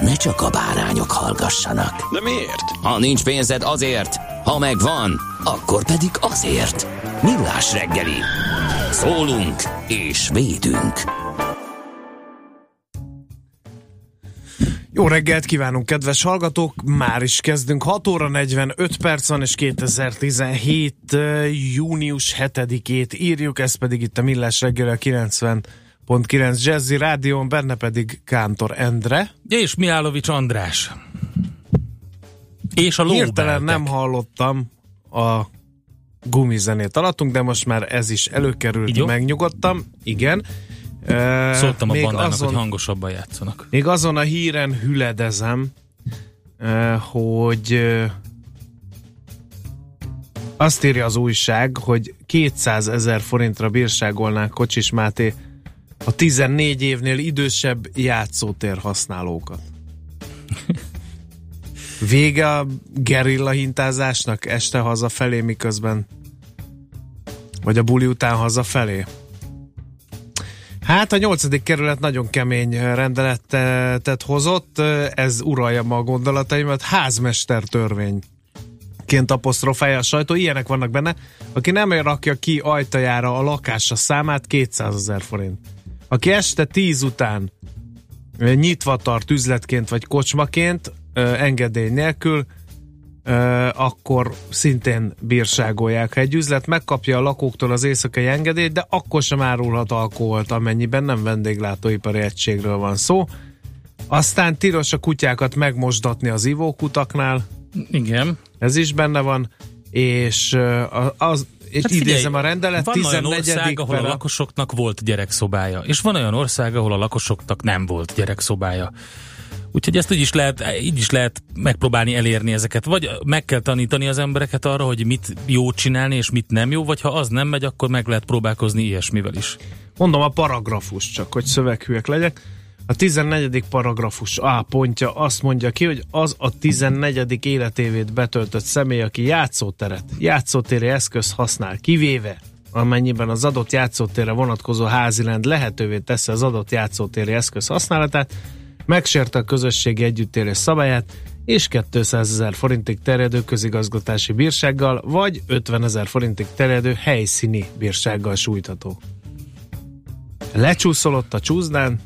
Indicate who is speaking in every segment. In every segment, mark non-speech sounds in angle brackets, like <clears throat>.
Speaker 1: ne csak a bárányok hallgassanak.
Speaker 2: De miért?
Speaker 1: Ha nincs pénzed azért, ha megvan, akkor pedig azért. Millás reggeli. Szólunk és védünk.
Speaker 3: Jó reggelt kívánunk, kedves hallgatók! Már is kezdünk. 6 óra 45 perc van, és 2017. június 7-ét írjuk, ez pedig itt a Millás reggel a 90.9 Jazzy Rádión, benne pedig Kántor Endre.
Speaker 4: És Mihálovics András. És a
Speaker 3: Hirtelen
Speaker 4: lóbeltek.
Speaker 3: nem hallottam a gumizenét alattunk, de most már ez is előkerült,
Speaker 4: Így jó?
Speaker 3: megnyugodtam. Igen.
Speaker 4: Szóltam a
Speaker 3: még
Speaker 4: bandának,
Speaker 3: azon-
Speaker 4: hogy hangosabban játszanak.
Speaker 3: Még azon a híren hüledezem, hogy azt írja az újság, hogy 200 ezer forintra bírságolnák Kocsis Máté a 14 évnél idősebb játszótér használókat. <laughs> Vége a gerilla hintázásnak este hazafelé, miközben vagy a buli után hazafelé? Hát a nyolcadik kerület nagyon kemény rendeletet hozott, ez uralja ma a gondolataimat, házmester törvény ként apostrofálja a sajtó, ilyenek vannak benne. Aki nem rakja ki ajtajára a lakása számát, 200 ezer forint. Aki este 10 után nyitva tart üzletként vagy kocsmaként, engedély nélkül, akkor szintén bírságolják. Ha egy üzlet megkapja a lakóktól az éjszakai engedélyt, de akkor sem árulhat alkoholt, amennyiben nem vendéglátóipari egységről van szó. Aztán tilos a kutyákat megmosdatni az ivókutaknál,
Speaker 4: Igen.
Speaker 3: ez is benne van, és az, és hát
Speaker 4: figyelj,
Speaker 3: idézem a rendelet,
Speaker 4: Van olyan
Speaker 3: 14.
Speaker 4: ország, ahol a lakosoknak volt gyerekszobája, és van olyan ország, ahol a lakosoknak nem volt gyerekszobája. Úgyhogy ezt így is lehet, így is lehet megpróbálni elérni ezeket. Vagy meg kell tanítani az embereket arra, hogy mit jó csinálni, és mit nem jó, vagy ha az nem megy, akkor meg lehet próbálkozni ilyesmivel is.
Speaker 3: Mondom a paragrafus csak, hogy szöveghűek legyek. A 14. paragrafus A pontja azt mondja ki, hogy az a 14. életévét betöltött személy, aki játszóteret, játszótéri eszköz használ, kivéve amennyiben az adott játszótérre vonatkozó házilend lehetővé teszi az adott játszótéri eszköz használatát, megsérte a közösségi együttélés szabályát, és 200 ezer forintig terjedő közigazgatási bírsággal, vagy 50 ezer forintig terjedő helyszíni bírsággal sújtható. Lecsúszolott a csúszdán,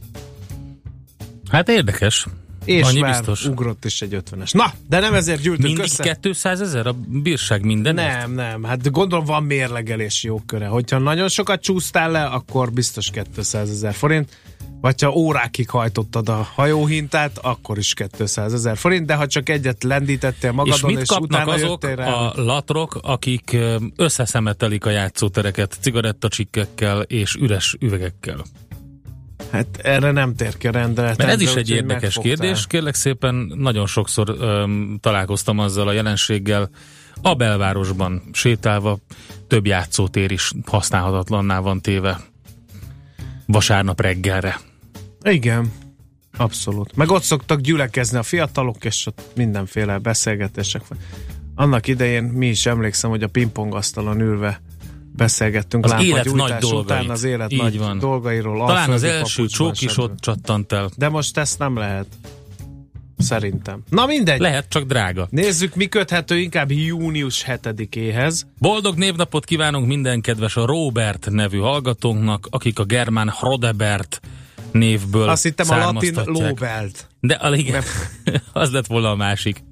Speaker 4: Hát érdekes.
Speaker 3: és
Speaker 4: Annyi
Speaker 3: már
Speaker 4: biztos.
Speaker 3: ugrott is egy ötvenes. Na, de nem ezért gyűltünk
Speaker 4: Mindig
Speaker 3: össze.
Speaker 4: 200 ezer a bírság minden?
Speaker 3: Nem, nem, hát gondolom van mérlegelési jogköre. Hogyha nagyon sokat csúsztál le, akkor biztos 200 ezer forint, vagy ha órákig hajtottad a hajóhintát, akkor is 200 ezer forint, de ha csak egyet lendítettél
Speaker 4: És
Speaker 3: magadon,
Speaker 4: mit
Speaker 3: és, utána
Speaker 4: azok
Speaker 3: rá,
Speaker 4: a latrok, akik összeszemetelik a játszótereket cigarettacsikkekkel és üres üvegekkel?
Speaker 3: Hát erre nem tér ki a rendelet.
Speaker 4: Mert ez is egy érdekes kérdés. Kérlek szépen, nagyon sokszor öm, találkoztam azzal a jelenséggel, a belvárosban sétálva több játszótér is használhatatlanná van téve vasárnap reggelre.
Speaker 3: Igen, abszolút. Meg ott szoktak gyülekezni a fiatalok, és ott mindenféle beszélgetések. Annak idején mi is emlékszem, hogy a pingpongasztalon ülve beszélgettünk
Speaker 4: Az élet nagy dolgait.
Speaker 3: után az élet
Speaker 4: Így
Speaker 3: nagy
Speaker 4: van.
Speaker 3: dolgairól.
Speaker 4: Talán az első csók is ott csattant el.
Speaker 3: De most ezt nem lehet. Szerintem. Na mindegy.
Speaker 4: Lehet, csak drága.
Speaker 3: Nézzük, mi köthető inkább június 7-éhez.
Speaker 4: Boldog névnapot kívánunk minden kedves a Robert nevű hallgatónknak, akik a Germán Hrodebert névből
Speaker 3: Azt hittem a latin lóbelt.
Speaker 4: De a, igen, <laughs> az lett volna a másik.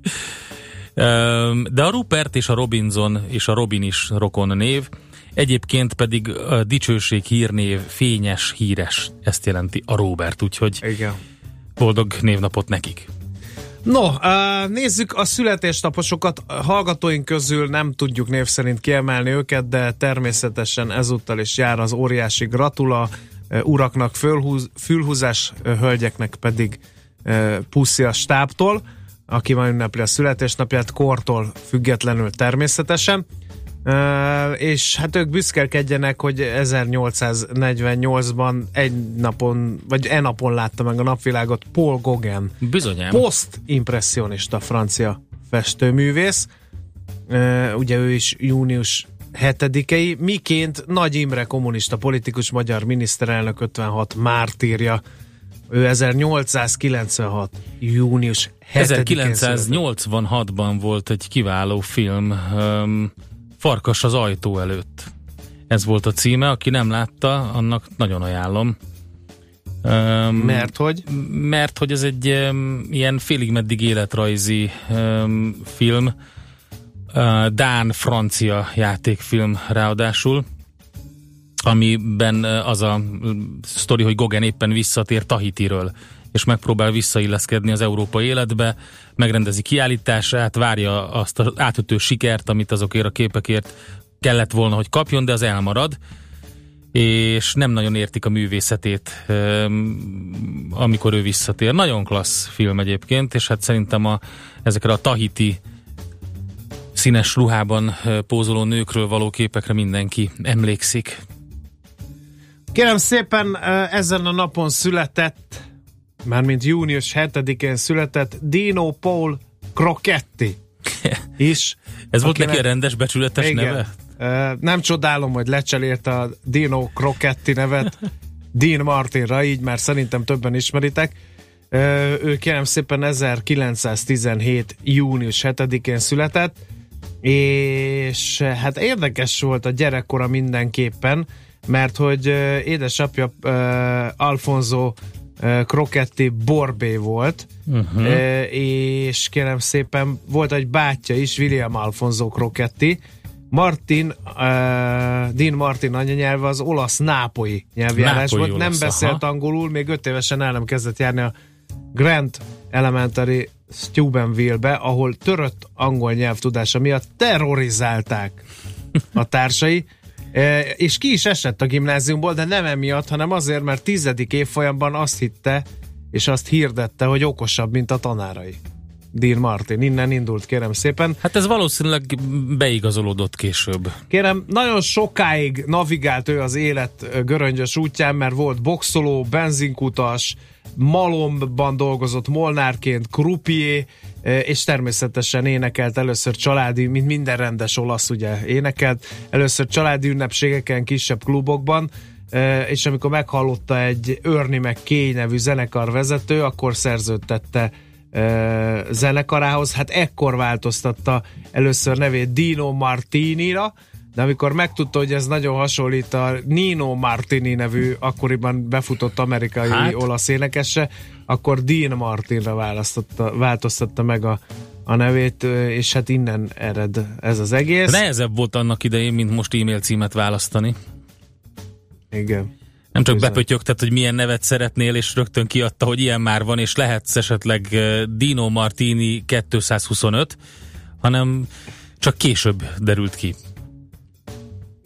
Speaker 4: De a Rupert és a Robinson és a Robin is rokon név, egyébként pedig a dicsőség hírnév fényes, híres, ezt jelenti a Robert, úgyhogy
Speaker 3: Igen.
Speaker 4: boldog névnapot nekik.
Speaker 3: No, nézzük a születésnaposokat. Hallgatóink közül nem tudjuk név szerint kiemelni őket, de természetesen ezúttal is jár az óriási gratula, uraknak fölhúz, fülhúzás, hölgyeknek pedig puszi a stábtól, aki ma ünnepli a születésnapját, kortól függetlenül természetesen. Uh, és hát ők büszkelkedjenek, hogy 1848-ban egy napon, vagy e napon látta meg a napvilágot Paul Gauguin,
Speaker 4: Bizonyám.
Speaker 3: posztimpressionista francia festőművész. Uh, ugye ő is június 7-ei, miként Nagy Imre kommunista politikus magyar miniszterelnök 56 mártírja. Ő 1896. június 7-én született.
Speaker 4: 1986-ban volt egy kiváló film, um, Farkas az ajtó előtt. Ez volt a címe, aki nem látta, annak nagyon ajánlom. Um,
Speaker 3: Mert hogy?
Speaker 4: mert hogy ez egy um, ilyen félig meddig életrajzi um, film, uh, Dán-francia játékfilm ráadásul, amiben az a sztori, hogy Gogen éppen visszatér Tahitiről, és megpróbál visszailleszkedni az európai életbe, megrendezi kiállítását, várja azt az átütő sikert, amit azokért a képekért kellett volna, hogy kapjon, de az elmarad és nem nagyon értik a művészetét, amikor ő visszatér. Nagyon klassz film egyébként, és hát szerintem a, ezekre a tahiti színes ruhában pózoló nőkről való képekre mindenki emlékszik.
Speaker 3: Kérem szépen, ezen a napon született, mármint június 7-én született Dino Paul Crocetti <laughs> is.
Speaker 4: Ez volt neki a rendes becsületes
Speaker 3: Igen.
Speaker 4: neve?
Speaker 3: Nem csodálom, hogy lecserélte a Dino Crocetti nevet <laughs> Dean Martinra, így már szerintem többen ismeritek. Ő kérem szépen 1917. június 7-én született, és hát érdekes volt a gyerekkora mindenképpen, mert hogy édesapja Alfonso Crocetti Borbé volt, uh-huh. és kérem szépen volt egy bátyja is, William Alfonso Crocetti, Martin, uh, Dean Martin anyanyelve az olasz nápoi nyelvjárás
Speaker 4: Nápolyi
Speaker 3: volt, nem
Speaker 4: olasz,
Speaker 3: beszélt
Speaker 4: aha.
Speaker 3: angolul, még öt évesen el nem kezdett járni a Grant Elementary Steubenville-be, ahol törött angol nyelvtudása miatt terrorizálták a társai, és ki is esett a gimnáziumból, de nem emiatt, hanem azért, mert tizedik évfolyamban azt hitte, és azt hirdette, hogy okosabb, mint a tanárai. Dean Martin, innen indult, kérem szépen.
Speaker 4: Hát ez valószínűleg beigazolódott később.
Speaker 3: Kérem, nagyon sokáig navigált ő az élet göröngyös útján, mert volt boxoló, benzinkutas, malomban dolgozott molnárként, krupié, és természetesen énekelt először családi, mint minden rendes olasz, ugye énekelt, először családi ünnepségeken, kisebb klubokban, és amikor meghallotta egy Örni meg Kény nevű zenekar vezető, akkor szerződtette zenekarához, hát ekkor változtatta először nevét Dino Martinira, de amikor megtudta, hogy ez nagyon hasonlít a Nino Martini nevű akkoriban befutott amerikai
Speaker 4: Hát?
Speaker 3: olasz énekese, akkor Dean Martinra választotta, változtatta meg a, a nevét, és hát innen ered ez az egész.
Speaker 4: Nehezebb volt annak idején, mint most e-mail címet választani.
Speaker 3: Igen.
Speaker 4: Nem csak bepötyögtet, hogy milyen nevet szeretnél, és rögtön kiadta, hogy ilyen már van, és lehetsz esetleg Dino Martini 225, hanem csak később derült ki.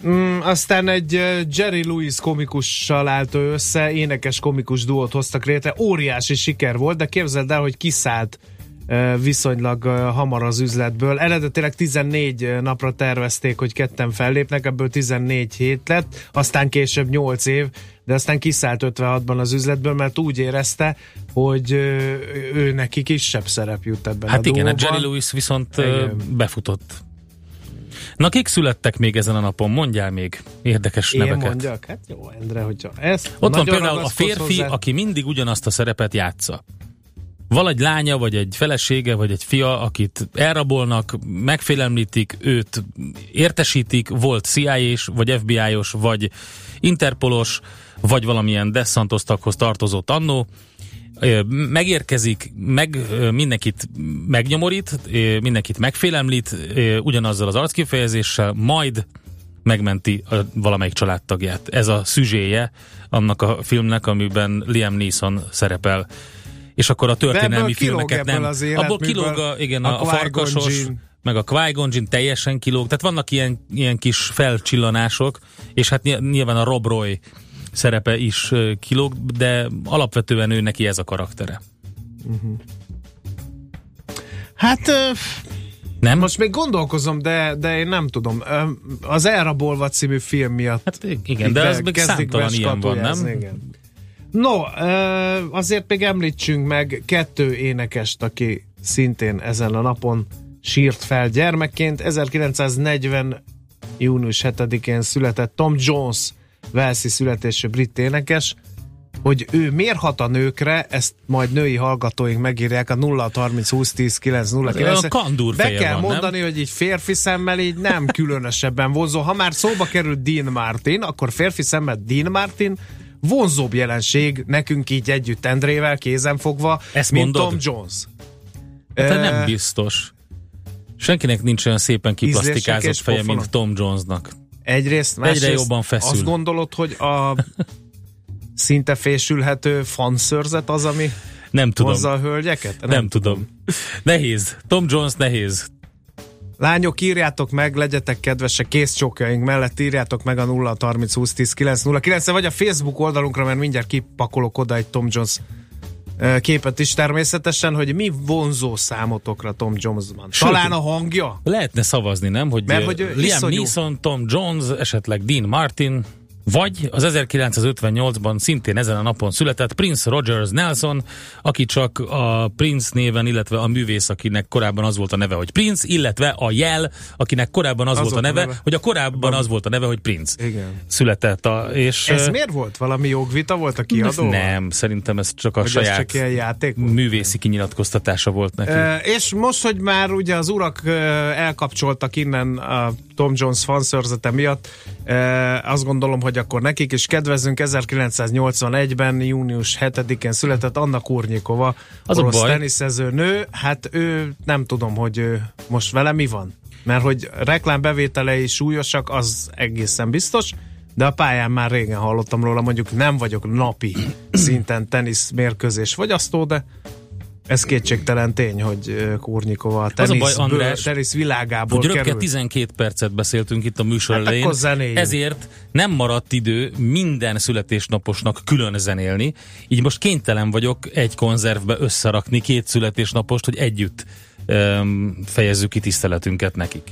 Speaker 3: Mm, aztán egy Jerry Lewis komikussal állt ő össze, énekes komikus duót hoztak létre, óriási siker volt, de képzeld el, hogy kiszállt viszonylag hamar az üzletből. Eredetileg 14 napra tervezték, hogy ketten fellépnek, ebből 14 hét lett, aztán később 8 év, de aztán kiszállt 56-ban az üzletből, mert úgy érezte, hogy ő neki kisebb szerep jut ebben
Speaker 4: Hát
Speaker 3: a
Speaker 4: igen, a. Jerry Lewis viszont
Speaker 3: Igen.
Speaker 4: befutott. Na, kik születtek még ezen a napon? Mondjál még érdekes
Speaker 3: Én
Speaker 4: neveket.
Speaker 3: mondjak? Hát jó, Endre, hogyha ez
Speaker 4: Ott van például a férfi,
Speaker 3: hozzá-
Speaker 4: aki mindig ugyanazt a szerepet játsza. valagy lánya, vagy egy felesége, vagy egy fia, akit elrabolnak, megfélemlítik, őt értesítik, volt CIA-s, vagy FBI-os, vagy Interpolos, vagy valamilyen Desantos taghoz tartozott annó, megérkezik, meg mindenkit megnyomorít, mindenkit megfélemlít, ugyanazzal az arckifejezéssel, majd megmenti a valamelyik családtagját. Ez a szüzséje annak a filmnek, amiben Liam Neeson szerepel. És akkor a történelmi filmeket nem...
Speaker 3: az
Speaker 4: abból
Speaker 3: életműből
Speaker 4: kilóg a, igen,
Speaker 3: a
Speaker 4: a, farkasos, meg a qui teljesen kilóg, tehát vannak ilyen, ilyen kis felcsillanások, és hát ny- nyilván a Rob Roy szerepe is kilóg, de alapvetően ő neki ez a karaktere.
Speaker 3: Hát ö,
Speaker 4: Nem?
Speaker 3: most még gondolkozom, de, de én nem tudom. Az Elrabolva című film miatt
Speaker 4: Hát igen, de az még számtalan ilyen van, nem?
Speaker 3: Igen. No, azért még említsünk meg kettő énekest, aki szintén ezen a napon sírt fel gyermekként. 1940. június 7-én született Tom Jones, Velszi születésű brit énekes, hogy ő miért hat a nőkre, ezt majd női hallgatóink megírják a 0 30 20 10 9 0 9
Speaker 4: A kandúr
Speaker 3: Be kell
Speaker 4: van, nem?
Speaker 3: mondani, hogy így férfi szemmel így nem különösebben vonzó. Ha már szóba került Dean Martin, akkor férfi szemmel Dean Martin vonzóbb jelenség nekünk így együtt Endrével kézenfogva,
Speaker 4: Ezt
Speaker 3: mint
Speaker 4: mondod?
Speaker 3: Tom Jones.
Speaker 4: Hát
Speaker 3: Ö,
Speaker 4: nem biztos. Senkinek nincs olyan szépen kiplasztikázott feje, mint Tom Jonesnak.
Speaker 3: Egyrészt, másrészt
Speaker 4: jobban feszül.
Speaker 3: Azt gondolod, hogy a szinte fésülhető fanszörzet az, ami
Speaker 4: Nem tudom.
Speaker 3: hozza a hölgyeket?
Speaker 4: Nem, nem tudom. Nehéz. Tom Jones nehéz.
Speaker 3: Lányok, írjátok meg, legyetek kedvesek, kész csokjaink mellett írjátok meg a 0 30 20 10 9 0 9 vagy a Facebook oldalunkra, mert mindjárt kipakolok oda egy Tom Jones képet is természetesen, hogy mi vonzó számotokra Tom Jonesban. Talán a hangja?
Speaker 4: Lehetne szavazni, nem? Hogy
Speaker 3: Mert hogy
Speaker 4: Liam
Speaker 3: iszonyú-
Speaker 4: Neeson, Tom Jones, esetleg Dean Martin, vagy az 1958-ban szintén ezen a napon született Prince Rogers Nelson, aki csak a Prince néven, illetve a művész, akinek korábban az volt a neve, hogy Prince, illetve a jel, akinek korábban az, volt a neve,
Speaker 3: neve.
Speaker 4: hogy a korábban az volt a neve, hogy Prince.
Speaker 3: Igen.
Speaker 4: Született a, és
Speaker 3: Ez miért volt? Valami jogvita volt a kiadó?
Speaker 4: Nem, szerintem ez csak a
Speaker 3: Hogy
Speaker 4: saját
Speaker 3: csak ilyen játék
Speaker 4: művészi kinyilatkoztatása volt neki.
Speaker 3: Ö, és most, hogy már ugye az urak elkapcsoltak innen a Tom Jones fanszörzete miatt, ö, azt gondolom, hogy akkor nekik is kedvezünk. 1981-ben, június 7-én született Anna Kurnyikova,
Speaker 4: Az
Speaker 3: orosz teniszező nő. Hát ő nem tudom, hogy ő most vele mi van. Mert hogy reklámbevételei súlyosak, az egészen biztos, de a pályán már régen hallottam róla, mondjuk nem vagyok napi szinten tenisz mérkőzés fogyasztó, de ez kétségtelen tény, hogy Kurnyikova a
Speaker 4: Az a baj,
Speaker 3: tenisz,
Speaker 4: András,
Speaker 3: tenisz világából
Speaker 4: hogy
Speaker 3: került.
Speaker 4: 12 percet beszéltünk itt a műsor
Speaker 3: Hát
Speaker 4: elején, ezért nem maradt idő minden születésnaposnak külön zenélni, így most kénytelen vagyok egy konzervbe összerakni két születésnapost, hogy együtt um, fejezzük ki tiszteletünket nekik.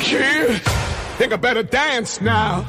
Speaker 5: Kid,
Speaker 6: think I better dance now.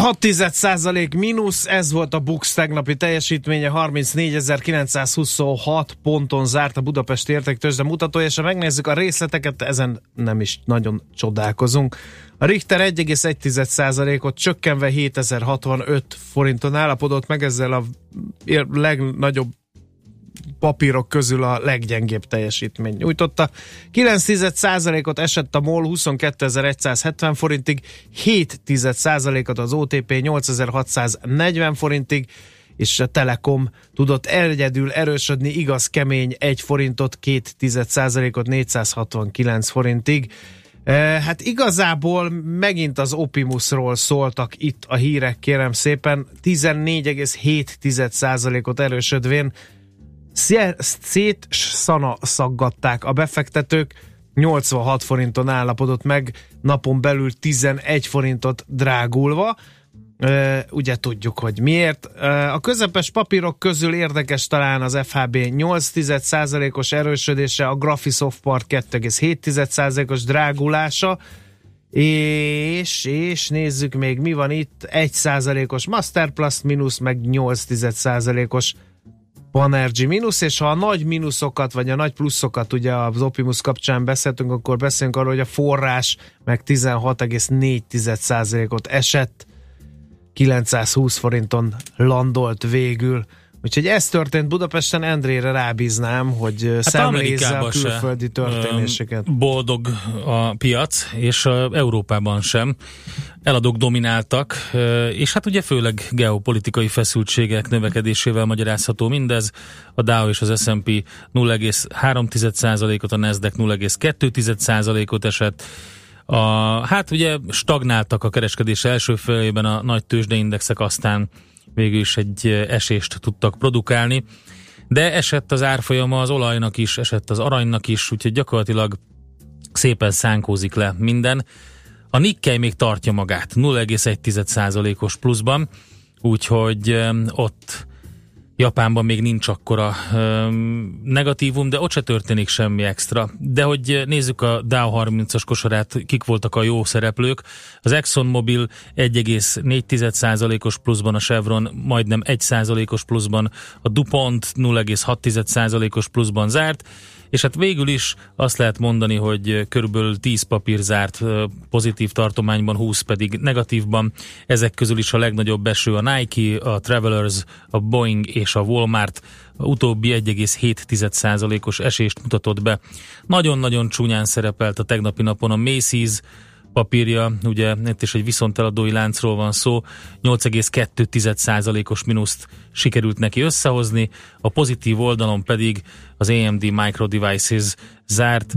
Speaker 3: 6 százalék mínusz, ez volt a Bux tegnapi teljesítménye, 34.926 ponton zárt a Budapest értéktőzsde mutatója, és ha megnézzük a részleteket, ezen nem is nagyon csodálkozunk. A Richter 1,1 százalékot csökkenve 7065 forinton állapodott meg, ezzel a legnagyobb papírok közül a leggyengébb teljesítmény nyújtotta. 9 ot esett a MOL 22.170 forintig, 7 ot az OTP 8640 forintig, és a Telekom tudott egyedül erősödni, igaz kemény 1 forintot, 2% ot 469 forintig. E, Hát igazából megint az Opimusról szóltak itt a hírek, kérem szépen, 14,7%-ot erősödvén szét szana szaggatták a befektetők, 86 forinton állapodott meg, napon belül 11 forintot drágulva. Ugye tudjuk, hogy miért. A közepes papírok közül érdekes talán az FHB 8,1%-os erősödése, a Graphisoft Park 2,7%-os drágulása, és, és nézzük még mi van itt, 1%-os Masterplus mínusz, meg 8%-os Panergy mínusz, és ha a nagy mínuszokat, vagy a nagy pluszokat ugye az Optimus kapcsán beszéltünk, akkor beszélünk arról, hogy a forrás meg 16,4%-ot esett, 920 forinton landolt végül. Úgyhogy ez történt Budapesten, Endrére rábíznám, hogy hát szemlézze a külföldi történéseket.
Speaker 4: Boldog a piac, és Európában sem. Eladók domináltak, és hát ugye főleg geopolitikai feszültségek növekedésével magyarázható mindez. A Dow és az S&P 0,3%-ot, a Nasdaq 0,2%-ot esett. A, hát ugye stagnáltak a kereskedés első felében a nagy tőzsdeindexek, aztán végül is egy esést tudtak produkálni. De esett az árfolyama az olajnak is, esett az aranynak is, úgyhogy gyakorlatilag szépen szánkózik le minden. A Nikkei még tartja magát 0,1%-os pluszban, úgyhogy öm, ott Japánban még nincs akkora öm, negatívum, de ott se történik semmi extra. De hogy nézzük a Dow 30-as kosarát, kik voltak a jó szereplők. Az ExxonMobil 1,4%-os pluszban, a Chevron majdnem 1%-os pluszban, a DuPont 0,6%-os pluszban zárt, és hát végül is azt lehet mondani, hogy körülbelül 10 papír zárt pozitív tartományban, 20 pedig negatívban. Ezek közül is a legnagyobb eső a Nike, a Travelers, a Boeing és a Walmart utóbbi 1,7%-os esést mutatott be. Nagyon-nagyon csúnyán szerepelt a tegnapi napon a Macy's, papírja, ugye itt is egy viszonteladói láncról van szó, 8,2%-os mínuszt sikerült neki összehozni, a pozitív oldalon pedig az AMD Micro Devices zárt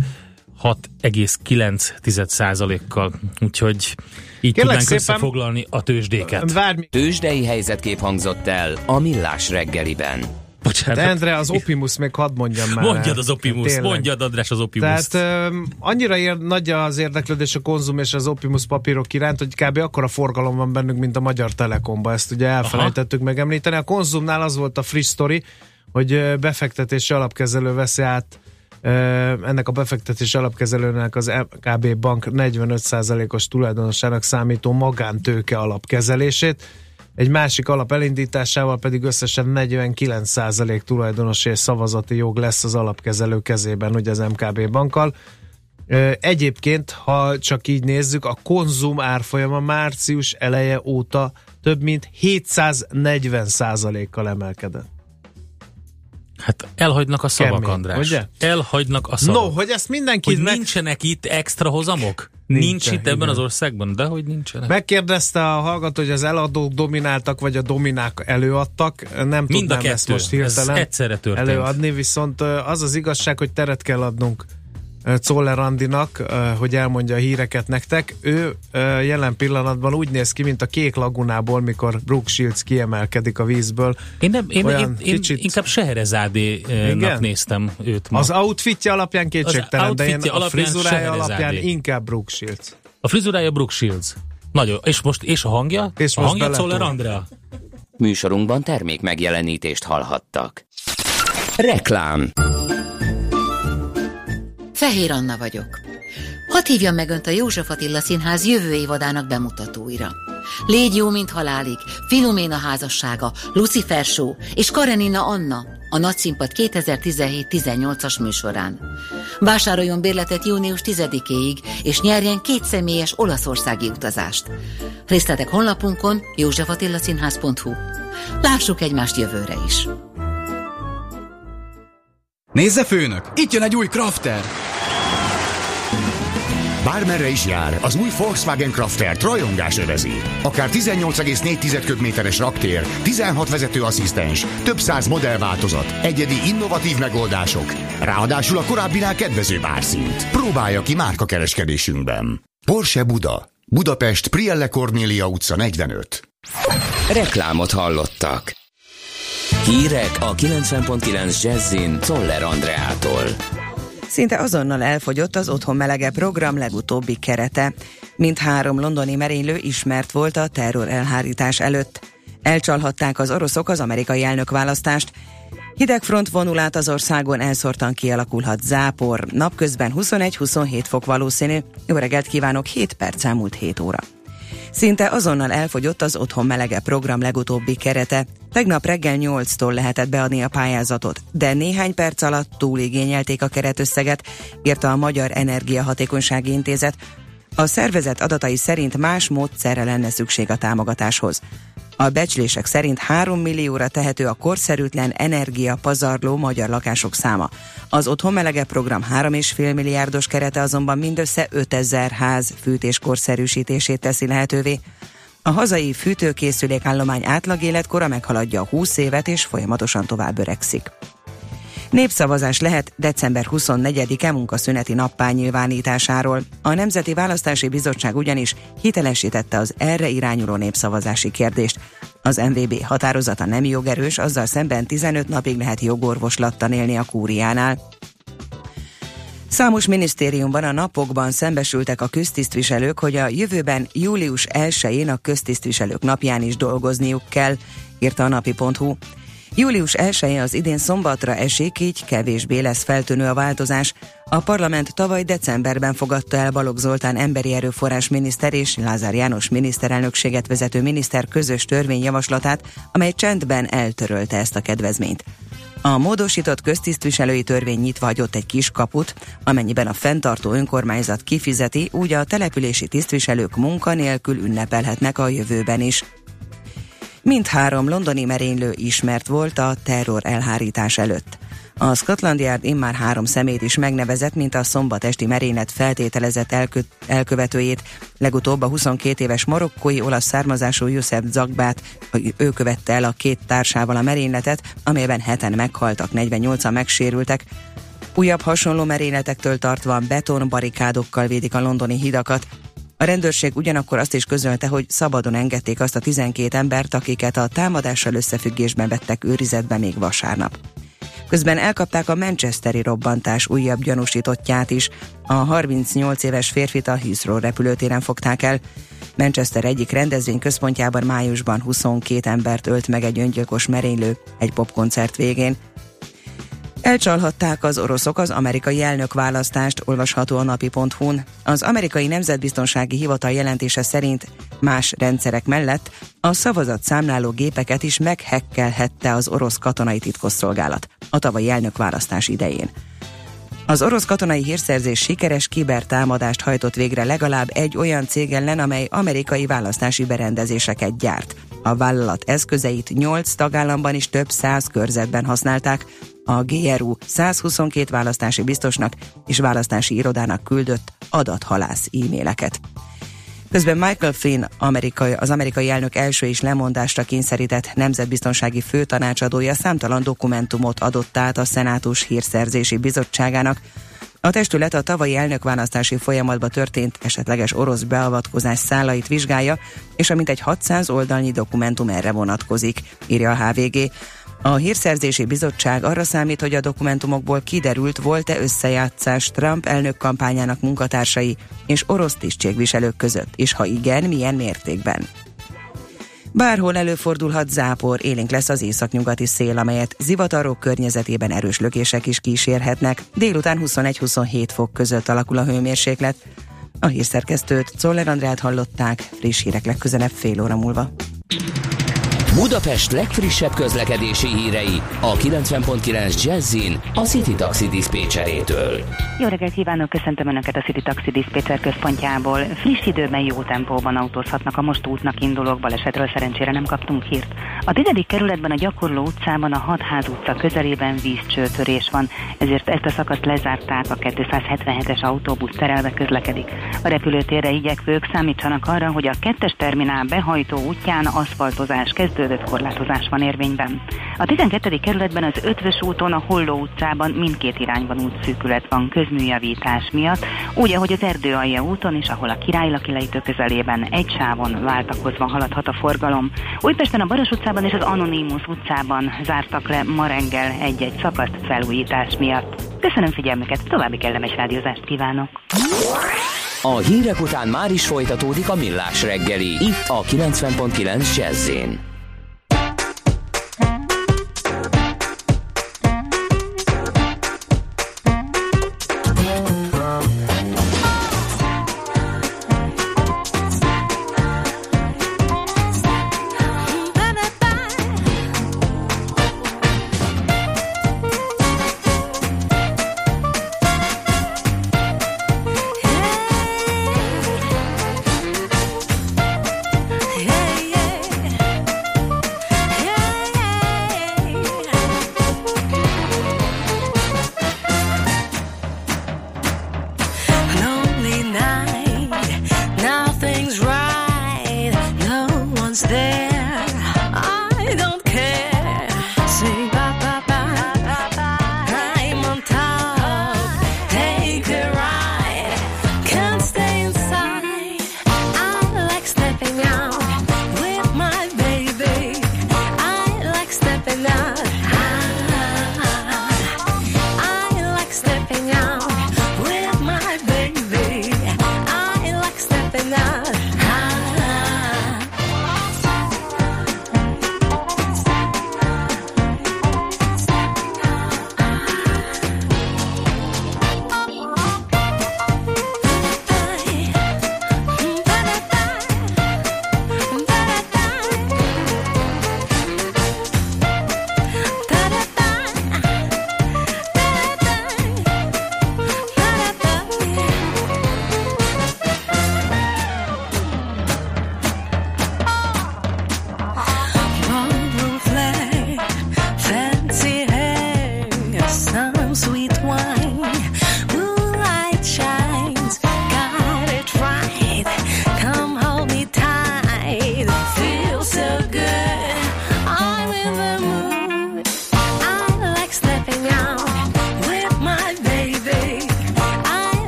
Speaker 4: 6,9%-kal, úgyhogy így
Speaker 3: Kérlek
Speaker 4: tudnánk
Speaker 3: szépen-
Speaker 4: összefoglalni a tőzsdéket.
Speaker 3: Várj,
Speaker 1: Tőzsdei helyzetkép hangzott el a Millás reggeliben.
Speaker 4: Bocsánat.
Speaker 3: de Endre, az Opimus még hadd mondjam már.
Speaker 4: Mondjad az Opimus,
Speaker 3: Tényleg.
Speaker 4: mondjad András az Opimus.
Speaker 3: Tehát öm, annyira ér, nagy az érdeklődés a konzum és az Opimus papírok iránt, hogy kb. akkora forgalom van bennünk, mint a Magyar Telekomba. Ezt ugye elfelejtettük megemlíteni. A konzumnál az volt a friss story, hogy befektetési alapkezelő veszi át ennek a befektetési alapkezelőnek az MKB Bank 45%-os tulajdonosának számító magántőke alapkezelését. Egy másik alap elindításával pedig összesen 49% tulajdonosi és szavazati jog lesz az alapkezelő kezében, ugye az MKB bankkal. Egyébként, ha csak így nézzük, a konzum árfolyama március eleje óta több mint 740%-kal emelkedett.
Speaker 4: Hát elhagynak a szavak,
Speaker 3: Kemény,
Speaker 4: András.
Speaker 3: ugye?
Speaker 4: Elhagynak a szavak.
Speaker 3: No, hogy ezt mindenki
Speaker 4: hogy
Speaker 3: meg,
Speaker 4: nincsenek itt extra hozamok? Nincs, Nincs itt ebben
Speaker 3: igen.
Speaker 4: az országban? De hogy nincsenek.
Speaker 3: megkérdezte a hallgató, hogy az eladók domináltak, vagy a dominák előadtak. Nem
Speaker 4: Mind a
Speaker 3: tudnám ezt
Speaker 4: kettő.
Speaker 3: most hirtelen
Speaker 4: Ez egyszerre történt.
Speaker 3: előadni, viszont az az igazság, hogy teret kell adnunk Czoller Andinak, hogy elmondja a híreket nektek. Ő jelen pillanatban úgy néz ki, mint a kék lagunából, mikor Brooke Shields kiemelkedik a vízből.
Speaker 4: Én, nem, én,
Speaker 3: Olyan
Speaker 4: én, én
Speaker 3: kicsit-
Speaker 4: inkább Seherezádénak
Speaker 3: Igen?
Speaker 4: néztem őt ma.
Speaker 3: Az outfitje alapján kétségtelen, de én
Speaker 4: outfitje
Speaker 3: a
Speaker 4: alapján
Speaker 3: frizurája alapján inkább Brooke Shields.
Speaker 4: A frizurája Brooke Shields. Nagyon. És most, és a hangja?
Speaker 3: És
Speaker 4: a
Speaker 3: most
Speaker 4: hangja. Czoller Andrea.
Speaker 1: Műsorunkban termék megjelenítést hallhattak. Reklám.
Speaker 7: Fehér Anna vagyok. Hadd hívjam meg Önt a József Attila Színház jövő évadának bemutatóira. Légy jó, mint halálig, Filoména házassága, Lucifer Show és Karenina Anna, a Nagyszínpad 2017-18-as műsorán. Vásároljon bérletet június 10-éig, és nyerjen két személyes olaszországi utazást. Részletek honlapunkon józsefattillaszínház.hu. Lássuk egymást jövőre is!
Speaker 8: Nézze főnök, itt jön egy új Crafter!
Speaker 9: Bármerre is jár, az új Volkswagen Crafter rajongás övezi. Akár 18,4 köbméteres raktér, 16 vezetőasszisztens, több száz modellváltozat, egyedi innovatív megoldások, ráadásul a korábbinál kedvezőbb árszint. Próbálja ki márka kereskedésünkben. Porsche Buda. Budapest Prielle Cornélia utca 45.
Speaker 1: Reklámot hallottak. Hírek a 90.9 Jazzin Toller Andreától.
Speaker 10: Szinte azonnal elfogyott az Otthon Melege program legutóbbi kerete. Mint három londoni merénylő ismert volt a terror elhárítás előtt. Elcsalhatták az oroszok az amerikai elnökválasztást. Hidegfront vonul át az országon, elszórtan kialakulhat zápor. Napközben 21-27 fok valószínű. Jó reggelt kívánok, 7 perc elmúlt 7 óra. Szinte azonnal elfogyott az Otthon Melege program legutóbbi kerete. Tegnap reggel 8-tól lehetett beadni a pályázatot, de néhány perc alatt túligényelték a keretösszeget, írta a Magyar Energiahatékonysági Intézet. A szervezet adatai szerint más módszerre lenne szükség a támogatáshoz. A becslések szerint 3 millióra tehető a korszerűtlen energia pazarló magyar lakások száma. Az Otthon Melege program 3,5 milliárdos kerete azonban mindössze 5000 ház fűtéskorszerűsítését teszi lehetővé. A hazai fűtőkészülék állomány átlag életkora meghaladja a 20 évet és folyamatosan tovább öregszik. Népszavazás lehet december 24-e munkaszüneti nappá nyilvánításáról. A Nemzeti Választási Bizottság ugyanis hitelesítette az erre irányuló népszavazási kérdést. Az MVB határozata nem jogerős, azzal szemben 15 napig lehet jogorvoslattan élni a kúriánál. Számos minisztériumban a napokban szembesültek a köztisztviselők, hogy a jövőben július 1-én a köztisztviselők napján is dolgozniuk kell, írta a napi.hu. Július 1 az idén szombatra esik, így kevésbé lesz feltűnő a változás. A parlament tavaly decemberben fogadta el Balogh Zoltán emberi erőforrás miniszter és Lázár János miniszterelnökséget vezető miniszter közös törvényjavaslatát, amely csendben eltörölte ezt a kedvezményt. A módosított köztisztviselői törvény nyitva hagyott egy kis kaput, amennyiben a fenntartó önkormányzat kifizeti, úgy a települési tisztviselők munkanélkül ünnepelhetnek a jövőben is. Mindhárom londoni merénylő ismert volt a terror elhárítás előtt. A Scotland Yard immár három szemét is megnevezett, mint a szombatesti merénylet feltételezett elkö- elkövetőjét. Legutóbb a 22 éves marokkói olasz származású Youssef Zagbát, ő követte el a két társával a merényletet, amelyben heten meghaltak, 48-an megsérültek. Újabb hasonló merényletektől tartva betonbarikádokkal védik a londoni hidakat. A rendőrség ugyanakkor azt is közölte, hogy szabadon engedték azt a 12 embert, akiket a támadással összefüggésben vettek őrizetbe még vasárnap. Közben elkapták a Manchesteri robbantás újabb gyanúsítottját is. A 38 éves férfit a Heathrow repülőtéren fogták el. Manchester egyik rendezvény központjában májusban 22 embert ölt meg egy öngyilkos merénylő egy popkoncert végén. Elcsalhatták az oroszok az amerikai elnökválasztást, olvasható a napi.hu-n. Az amerikai nemzetbiztonsági hivatal jelentése szerint más rendszerek mellett a szavazat számláló gépeket is meghekkelhette az orosz katonai titkosszolgálat a tavalyi elnökválasztás idején. Az orosz katonai hírszerzés sikeres kibertámadást hajtott végre legalább egy olyan cég ellen, amely amerikai választási berendezéseket gyárt. A vállalat eszközeit 8 tagállamban is több száz körzetben használták, a GRU 122 választási biztosnak és választási irodának küldött adathalász e-maileket. Közben Michael Flynn, amerikai, az amerikai elnök első is lemondásra kényszerített nemzetbiztonsági főtanácsadója számtalan dokumentumot adott át a Szenátus hírszerzési bizottságának. A testület a tavalyi elnökválasztási folyamatban történt esetleges orosz beavatkozás szálait vizsgálja, és amint egy 600 oldalnyi dokumentum erre vonatkozik, írja a HVG. A hírszerzési bizottság arra számít, hogy a dokumentumokból kiderült, volt-e összejátszás Trump elnök kampányának munkatársai és orosz tisztségviselők között, és ha igen, milyen mértékben. Bárhol előfordulhat zápor, élénk lesz az északnyugati szél, amelyet zivatarok környezetében erős lökések is kísérhetnek. Délután 21-27 fok között alakul a hőmérséklet. A hírszerkesztőt Czoller Andrát hallották, friss hírek legközelebb fél óra múlva.
Speaker 1: Budapest legfrissebb közlekedési hírei a 90.9 Jazzin a City Taxi Dispécsejétől.
Speaker 11: Jó reggelt kívánok, köszöntöm Önöket a City Taxi Dispatcher központjából. Friss időben jó tempóban autózhatnak a most útnak indulók, balesetről szerencsére nem kaptunk hírt. A tizedik kerületben a gyakorló utcában a Hatház utca közelében vízcsőtörés van, ezért ezt a szakaszt lezárták, a 277-es autóbusz terelve közlekedik. A repülőtérre igyekvők számítsanak arra, hogy a kettes terminál behajtó útján aszfaltozás kezdődött korlátozás van érvényben. A 12. kerületben az Ötvös úton, a Holló utcában mindkét irányban útszűkület van közműjavítás miatt, úgy, ahogy az Erdőalja úton is, ahol a Királylaki lejtő közelében egy sávon váltakozva haladhat a forgalom. Újpesten a Baros utcában és az Anonymous utcában zártak le ma reggel egy-egy szakaszt felújítás miatt. Köszönöm figyelmüket, további kellemes rádiózást kívánok!
Speaker 1: A hírek után már is folytatódik a millás reggeli, itt a 90.9 Jazzin.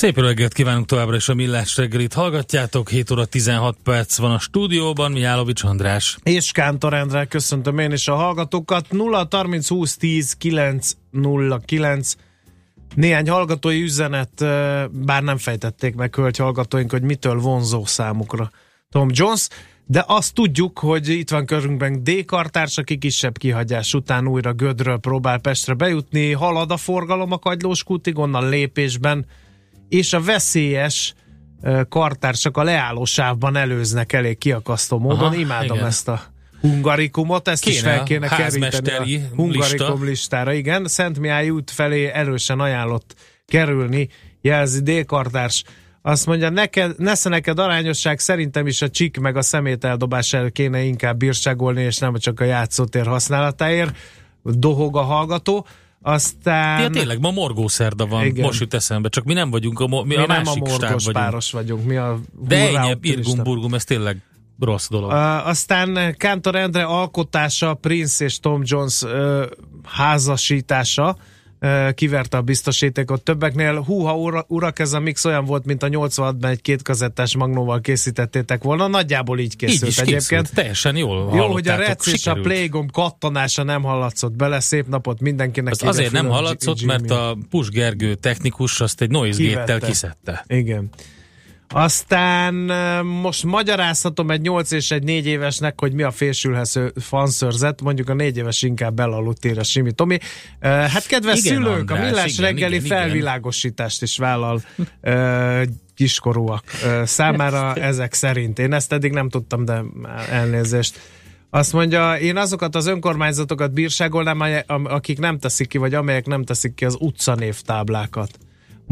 Speaker 4: Szép reggelt kívánunk továbbra is a Millás reggelit. Hallgatjátok, 7 óra 16 perc van a stúdióban, Mihálovics András.
Speaker 3: És Kántor Endre, köszöntöm én is a hallgatókat. 0 30 20 10 9 0 9 néhány hallgatói üzenet, bár nem fejtették meg hölgy hallgatóink, hogy mitől vonzó számukra Tom Jones, de azt tudjuk, hogy itt van körünkben D. Kartárs, aki kisebb kihagyás után újra Gödről próbál Pestre bejutni, halad a forgalom a Kagylós kútig, onnan lépésben, és a veszélyes kartársak a leálló sávban előznek elég kiakasztó módon.
Speaker 4: Aha,
Speaker 3: Imádom
Speaker 4: igen.
Speaker 3: ezt a hungarikumot, ezt is
Speaker 4: Kéne
Speaker 3: fel kéne keríteni a hungarikum
Speaker 4: lista.
Speaker 3: listára. Igen, Szent Mihály út felé erősen ajánlott kerülni, jelzi D-kartárs. Azt mondja, neked, nesze neked arányosság, szerintem is a csik meg a szemét eldobás el kéne inkább bírságolni, és nem csak a játszótér használatáért. Dohog a hallgató. Aztán...
Speaker 4: Ja, tényleg, ma morgószerda van,
Speaker 3: Igen.
Speaker 4: most jut eszembe, csak mi nem vagyunk, a, mo- mi,
Speaker 3: mi
Speaker 4: a
Speaker 3: nem a
Speaker 4: másik stáb
Speaker 3: morgos
Speaker 4: vagyunk.
Speaker 3: páros vagyunk, mi a
Speaker 4: De ennyi. Irgumburgum, ez tényleg rossz dolog.
Speaker 3: Uh, aztán Kántor Endre alkotása, Prince és Tom Jones uh, házasítása kiverte a biztosítékot többeknél. Húha ura, urak, ez a mix olyan volt, mint a 86-ban egy két kazettás magnóval készítettétek volna. Nagyjából így készült
Speaker 4: Így is
Speaker 3: egyébként.
Speaker 4: készült, teljesen jól
Speaker 3: Jó, hogy a Rec és a. Playgom kattanása nem hallatszott bele. Szép napot mindenkinek. Ide
Speaker 4: azért nem hallatszott, mert a Pus Gergő technikus azt egy noise
Speaker 3: Kivette.
Speaker 4: kiszedte.
Speaker 3: Igen. Aztán most magyarázhatom egy 8 és egy 4 évesnek, hogy mi a fésülhető fanszörzet, mondjuk a 4 éves inkább elaludt ér a Simi Tomi. Hát kedves
Speaker 4: Igen,
Speaker 3: szülők,
Speaker 4: András,
Speaker 3: a millás
Speaker 4: igen,
Speaker 3: reggeli
Speaker 4: igen,
Speaker 3: felvilágosítást is vállal kiskorúak számára ezek szerint. Én ezt eddig nem tudtam, de elnézést. Azt mondja, én azokat az önkormányzatokat bírságolnám, akik nem teszik ki, vagy amelyek nem teszik ki az utcanévtáblákat.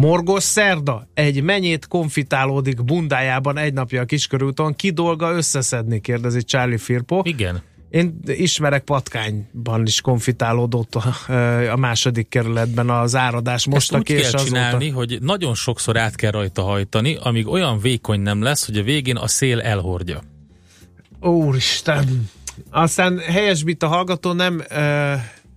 Speaker 3: Morgos szerda, egy menyét konfitálódik bundájában egy napja a kiskörúton, ki dolga összeszedni, kérdezi Charlie Firpo.
Speaker 4: Igen.
Speaker 3: Én ismerek patkányban is konfitálódott a, a második kerületben az áradás most
Speaker 4: Ezt úgy kell
Speaker 3: azóta.
Speaker 4: csinálni, hogy nagyon sokszor át kell rajta hajtani, amíg olyan vékony nem lesz, hogy a végén a szél elhordja.
Speaker 3: Úristen! Aztán helyesbít a hallgató, nem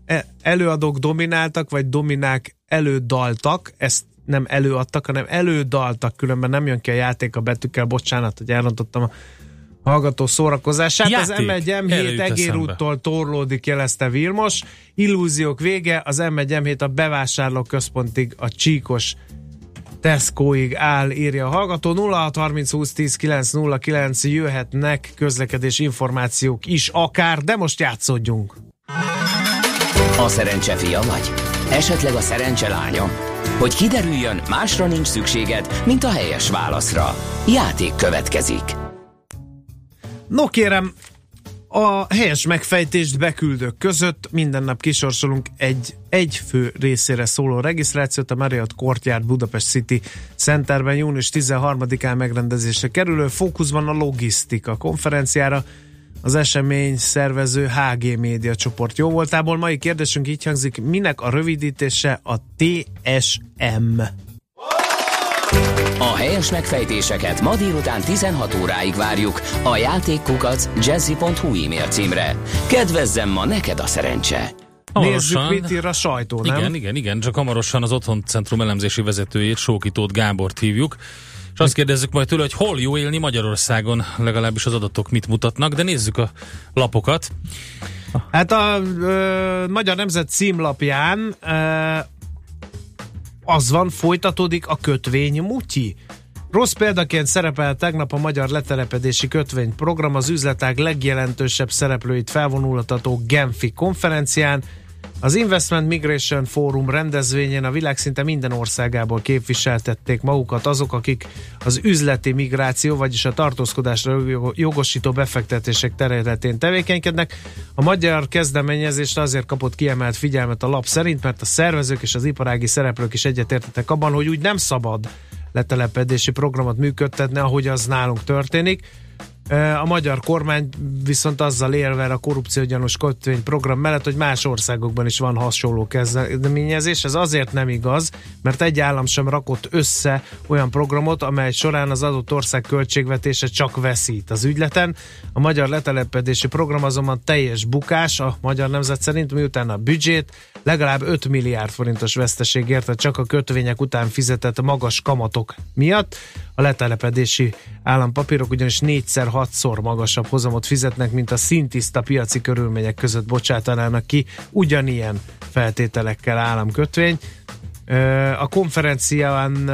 Speaker 3: e- előadók domináltak, vagy dominák elődaltak, ezt nem előadtak, hanem elődaltak, különben nem jön ki a játék a betűkkel, bocsánat, hogy elrontottam a hallgató szórakozását.
Speaker 4: Játék.
Speaker 3: Az M1
Speaker 4: Erről jut
Speaker 3: M7 egérúttól torlódik, jelezte Vilmos. Illúziók vége, az M1 M7 a bevásárló központig a csíkos Tescoig áll, írja a hallgató. 0630 20 10 909 jöhetnek közlekedés információk is akár, de most játszódjunk.
Speaker 1: A szerencse fia vagy? Esetleg a szerencse lánya? Hogy kiderüljön, másra nincs szükséged, mint a helyes válaszra. Játék következik.
Speaker 3: No kérem, a helyes megfejtést beküldők között minden nap kisorsolunk egy egy fő részére szóló regisztrációt a Marriott Courtyard Budapest City Centerben június 13-án megrendezésre kerülő fókuszban a logisztika konferenciára az esemény szervező HG Média csoport jó voltából. Mai kérdésünk így hangzik, minek a rövidítése a TSM?
Speaker 1: A helyes megfejtéseket ma délután 16 óráig várjuk a játékkukac jazzy.hu e-mail címre. Kedvezzem ma neked a szerencse!
Speaker 3: Nézzük,
Speaker 4: Hamarosan-
Speaker 3: mit ír a sajtó, nem?
Speaker 4: Igen, igen, igen, csak hamarosan az Otthon Centrum elemzési vezetőjét, Sókitót Gábort hívjuk, és azt kérdezzük majd tőle, hogy hol jó élni Magyarországon, legalábbis az adatok mit mutatnak, de nézzük a lapokat.
Speaker 3: Hát a ö, Magyar Nemzet címlapján ö, az van, folytatódik a kötvény mutyi. Rossz példaként szerepel tegnap a Magyar Letelepedési Kötvényprogram az üzletág legjelentősebb szereplőit felvonultató Genfi konferencián. Az Investment Migration Forum rendezvényén a világ szinte minden országából képviseltették magukat azok, akik az üzleti migráció, vagyis a tartózkodásra jogosító befektetések területén tevékenykednek. A magyar kezdeményezést azért kapott kiemelt figyelmet a lap szerint, mert a szervezők és az iparági szereplők is egyetértettek abban, hogy úgy nem szabad letelepedési programot működtetni, ahogy az nálunk történik. A magyar kormány viszont azzal élve a korrupciógyanús kötvényprogram mellett, hogy más országokban is van hasonló kezdeményezés. Ez azért nem igaz, mert egy állam sem rakott össze olyan programot, amely során az adott ország költségvetése csak veszít az ügyleten. A magyar letelepedési program azonban teljes bukás a magyar nemzet szerint, miután a büdzsét legalább 5 milliárd forintos veszteség érte csak a kötvények után fizetett magas kamatok miatt. A letelepedési állampapírok ugyanis négyszer hatszor magasabb hozamot fizetnek, mint a szintiszta piaci körülmények között bocsátanának ki ugyanilyen feltételekkel államkötvény. A konferencián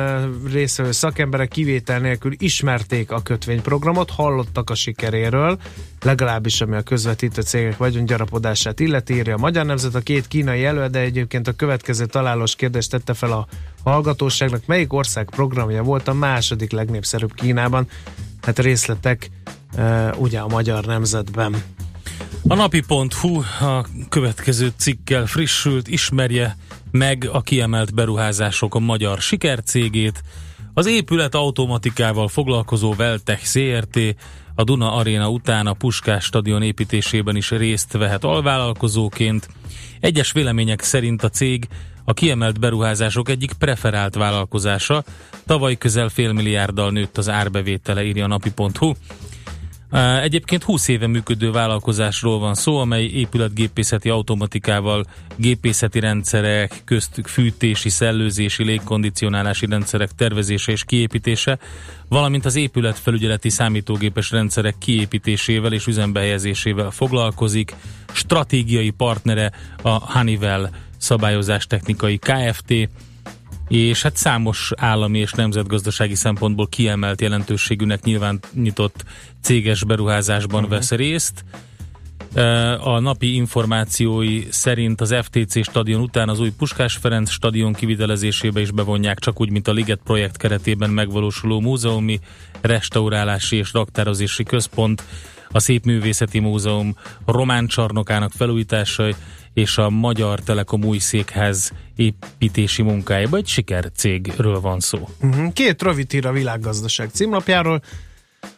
Speaker 3: részvevő szakemberek kivétel nélkül ismerték a kötvényprogramot, hallottak a sikeréről, legalábbis ami a közvetítő cégek vagyongyarapodását illeti, írja a Magyar Nemzet. A két kínai előade egyébként a következő találós kérdést tette fel a hallgatóságnak, melyik ország programja volt a második legnépszerűbb Kínában. Hát részletek ugye a Magyar Nemzetben.
Speaker 4: A napi.hu a következő cikkel frissült, ismerje meg a kiemelt beruházások a magyar sikercégét, az épület automatikával foglalkozó Veltech CRT a Duna Aréna után a Puskás stadion építésében is részt vehet alvállalkozóként. Egyes vélemények szerint a cég a kiemelt beruházások egyik preferált vállalkozása. Tavaly közel fél milliárddal nőtt az árbevétele, írja a napi.hu. Egyébként 20 éve működő vállalkozásról van szó, amely épületgépészeti automatikával, gépészeti rendszerek, köztük fűtési, szellőzési, légkondicionálási rendszerek tervezése és kiépítése, valamint az épületfelügyeleti számítógépes rendszerek kiépítésével és üzembehelyezésével foglalkozik. Stratégiai partnere a Honeywell szabályozás technikai Kft., és hát számos állami és nemzetgazdasági szempontból kiemelt jelentőségűnek nyilván nyitott céges beruházásban uh-huh. vesz részt. A napi információi szerint az FTC stadion után az új Puskás Ferenc stadion kivitelezésébe is bevonják, csak úgy, mint a Liget projekt keretében megvalósuló múzeumi, restaurálási és raktározási központ, a Szépművészeti Múzeum román csarnokának felújítása és a Magyar Telekom új székház építési munkájába. Egy sikercégről van szó.
Speaker 3: Uh-huh. Két rövid hír a világgazdaság címlapjáról.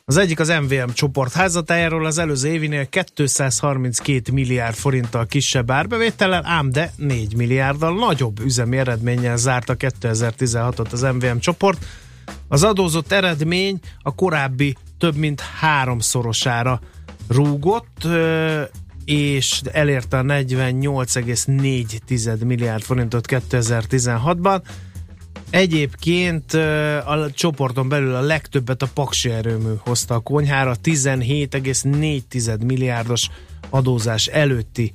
Speaker 3: Az egyik az MVM csoport házatájáról az előző évinél 232 milliárd forinttal kisebb árbevétellel, ám de 4 milliárddal nagyobb üzemi eredménnyel zárta 2016-ot az MVM csoport. Az adózott eredmény a korábbi több mint háromszorosára rúgott, és elérte a 48,4 milliárd forintot 2016-ban. Egyébként a csoporton belül a legtöbbet a Paksi erőmű hozta a konyhára, 17,4 milliárdos adózás előtti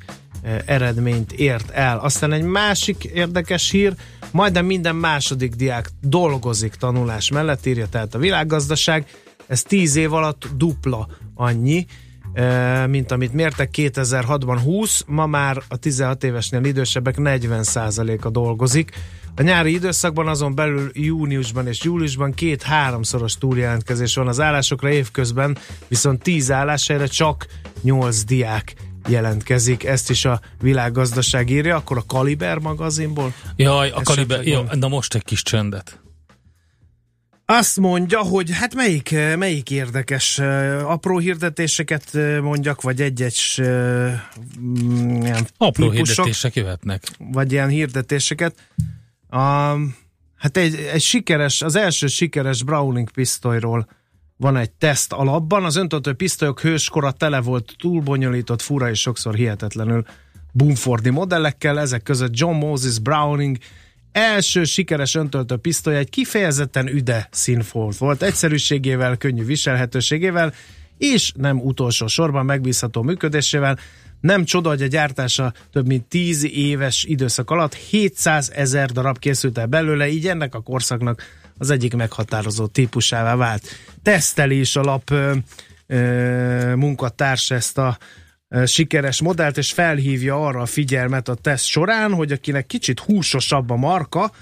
Speaker 3: eredményt ért el. Aztán egy másik érdekes hír, majdnem minden második diák dolgozik tanulás mellett, írja tehát a világgazdaság, ez 10 év alatt dupla annyi, mint amit mértek 2006-ban 20, ma már a 16 évesnél idősebbek 40%-a dolgozik. A nyári időszakban azon belül júniusban és júliusban két-háromszoros túljelentkezés van az állásokra, évközben viszont 10 állására csak 8 diák jelentkezik, ezt is a világgazdaság írja, akkor a Kaliber magazinból?
Speaker 4: Jaj, a Kaliber, jó, na most egy kis csendet.
Speaker 3: Azt mondja, hogy hát melyik, melyik érdekes apró hirdetéseket mondjak, vagy egy-egy mm, ilyen
Speaker 4: Apró
Speaker 3: típusok,
Speaker 4: hirdetések jöhetnek.
Speaker 3: vagy ilyen hirdetéseket. A, hát egy, egy sikeres, az első sikeres Browning pisztolyról van egy teszt alapban. Az öntöltő pisztolyok hőskora tele volt túlbonyolított, fura és sokszor hihetetlenül Bumfordi modellekkel, ezek között John Moses Browning első sikeres öntöltő pisztoly egy kifejezetten üde színfolt volt, egyszerűségével, könnyű viselhetőségével, és nem utolsó sorban megbízható működésével, nem csoda, hogy a gyártása több mint 10 éves időszak alatt 700 ezer darab készült el belőle, így ennek a korszaknak az egyik meghatározó típusává vált. Teszteli is ö, ö, munkatárs ezt a sikeres modellt, és felhívja arra a figyelmet a teszt során, hogy akinek kicsit húsosabb a marka,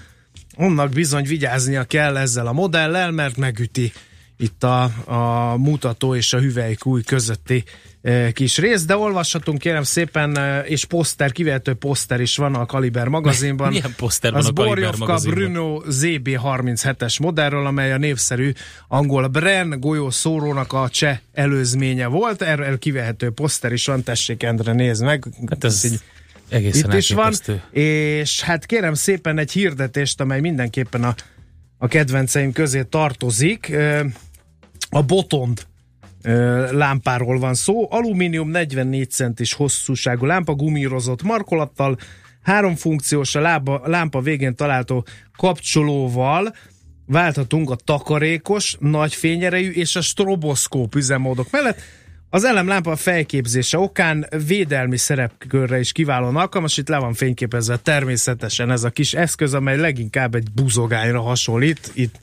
Speaker 3: annak bizony vigyáznia kell ezzel a modellel, mert megüti itt a, a mutató és a hüvelykúj közötti kis rész, de olvashatunk kérem szépen, és poszter, kivehető poszter is van a Kaliber magazinban. <laughs>
Speaker 4: Milyen poszter van
Speaker 3: Az
Speaker 4: a Kaliber
Speaker 3: Borjovka
Speaker 4: magazinban?
Speaker 3: Bruno ZB37-es modellről, amely a népszerű angol Bren golyó szórónak a cseh előzménye volt. Erről kivehető poszter is van, tessék Endre, nézd meg.
Speaker 4: Hát ez
Speaker 3: így
Speaker 4: egészen
Speaker 3: itt is van, és hát kérem szépen egy hirdetést, amely mindenképpen a, a kedvenceim közé tartozik. A Botond lámpáról van szó. Alumínium 44 centis hosszúságú lámpa, gumírozott markolattal, három funkciós a lába, lámpa végén található kapcsolóval, válthatunk a takarékos, nagy fényerejű és a stroboszkóp üzemmódok mellett. Az elemlámpa fejképzése okán védelmi szerepkörre is kiválóan alkalmas, itt le van fényképezve természetesen ez a kis eszköz, amely leginkább egy buzogányra hasonlít. Itt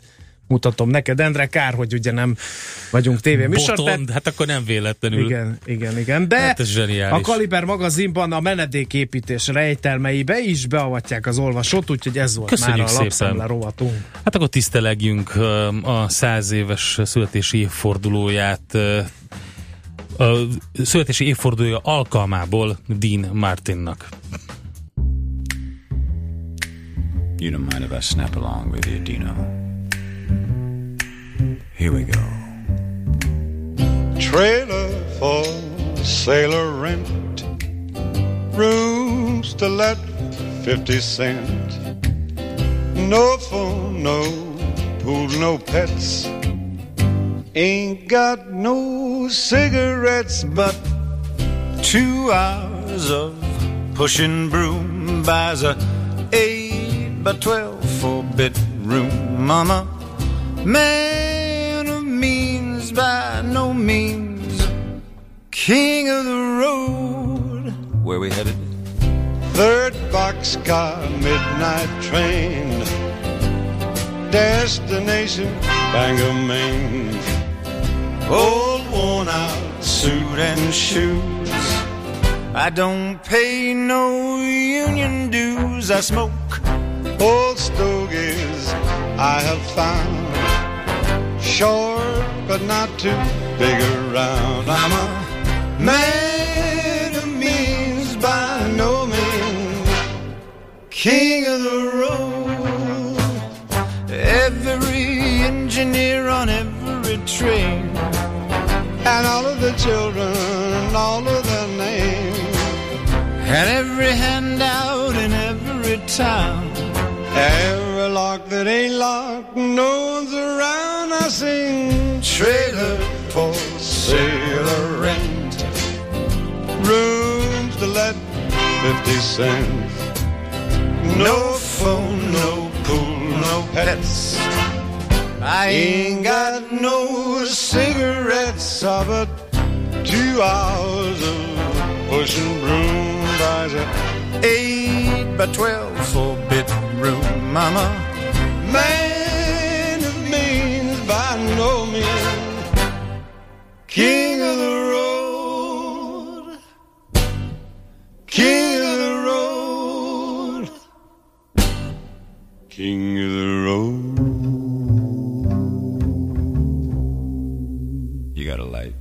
Speaker 3: mutatom neked, Endre, kár, hogy ugye nem vagyunk tévéműsor. tehát-
Speaker 4: Botond, hát akkor nem véletlenül.
Speaker 3: igen, igen, igen. De
Speaker 4: Hát ez zseniális.
Speaker 3: a Kaliber magazinban a menedéképítés rejtelmeibe is beavatják az olvasót, úgyhogy ez volt
Speaker 4: Köszönjük
Speaker 3: már a lapszemle rovatunk.
Speaker 4: Hát akkor tisztelegjünk a száz éves születési évfordulóját a születési évfordulója alkalmából Dean Martinnak.
Speaker 12: You don't mind if I snap along with you, Dino? Here we go.
Speaker 2: Trailer for sailor rent. Rooms to let 50 cent. No phone, no pool, no pets. Ain't got no cigarettes, but
Speaker 12: Two hours of pushing broom buys a eight by twelve four bedroom. Mama, man king of the road. Where we headed?
Speaker 2: third boxcar midnight train. Destination Bangor, Maine.
Speaker 12: Old worn out suit and shoes. I don't pay no union dues. I smoke
Speaker 2: Old stogies I have found. Short but not too big around. I'm a man of means by no means.
Speaker 12: king of the road. Every engineer on every train.
Speaker 2: And all of the children, and all of their names.
Speaker 12: And every handout in every town.
Speaker 2: Every lock that ain't locked, no one's around. I sing
Speaker 12: Trailer for sailor rent.
Speaker 2: Rooms to let 50 cents.
Speaker 12: No phone, no pool, no pets. I ain't got no
Speaker 2: cigarettes it. Two hours of pushing broom buys a
Speaker 12: eight by twelve four bedroom. Mama,
Speaker 2: man of means by no means. King of the road. King of the road.
Speaker 12: you got a light.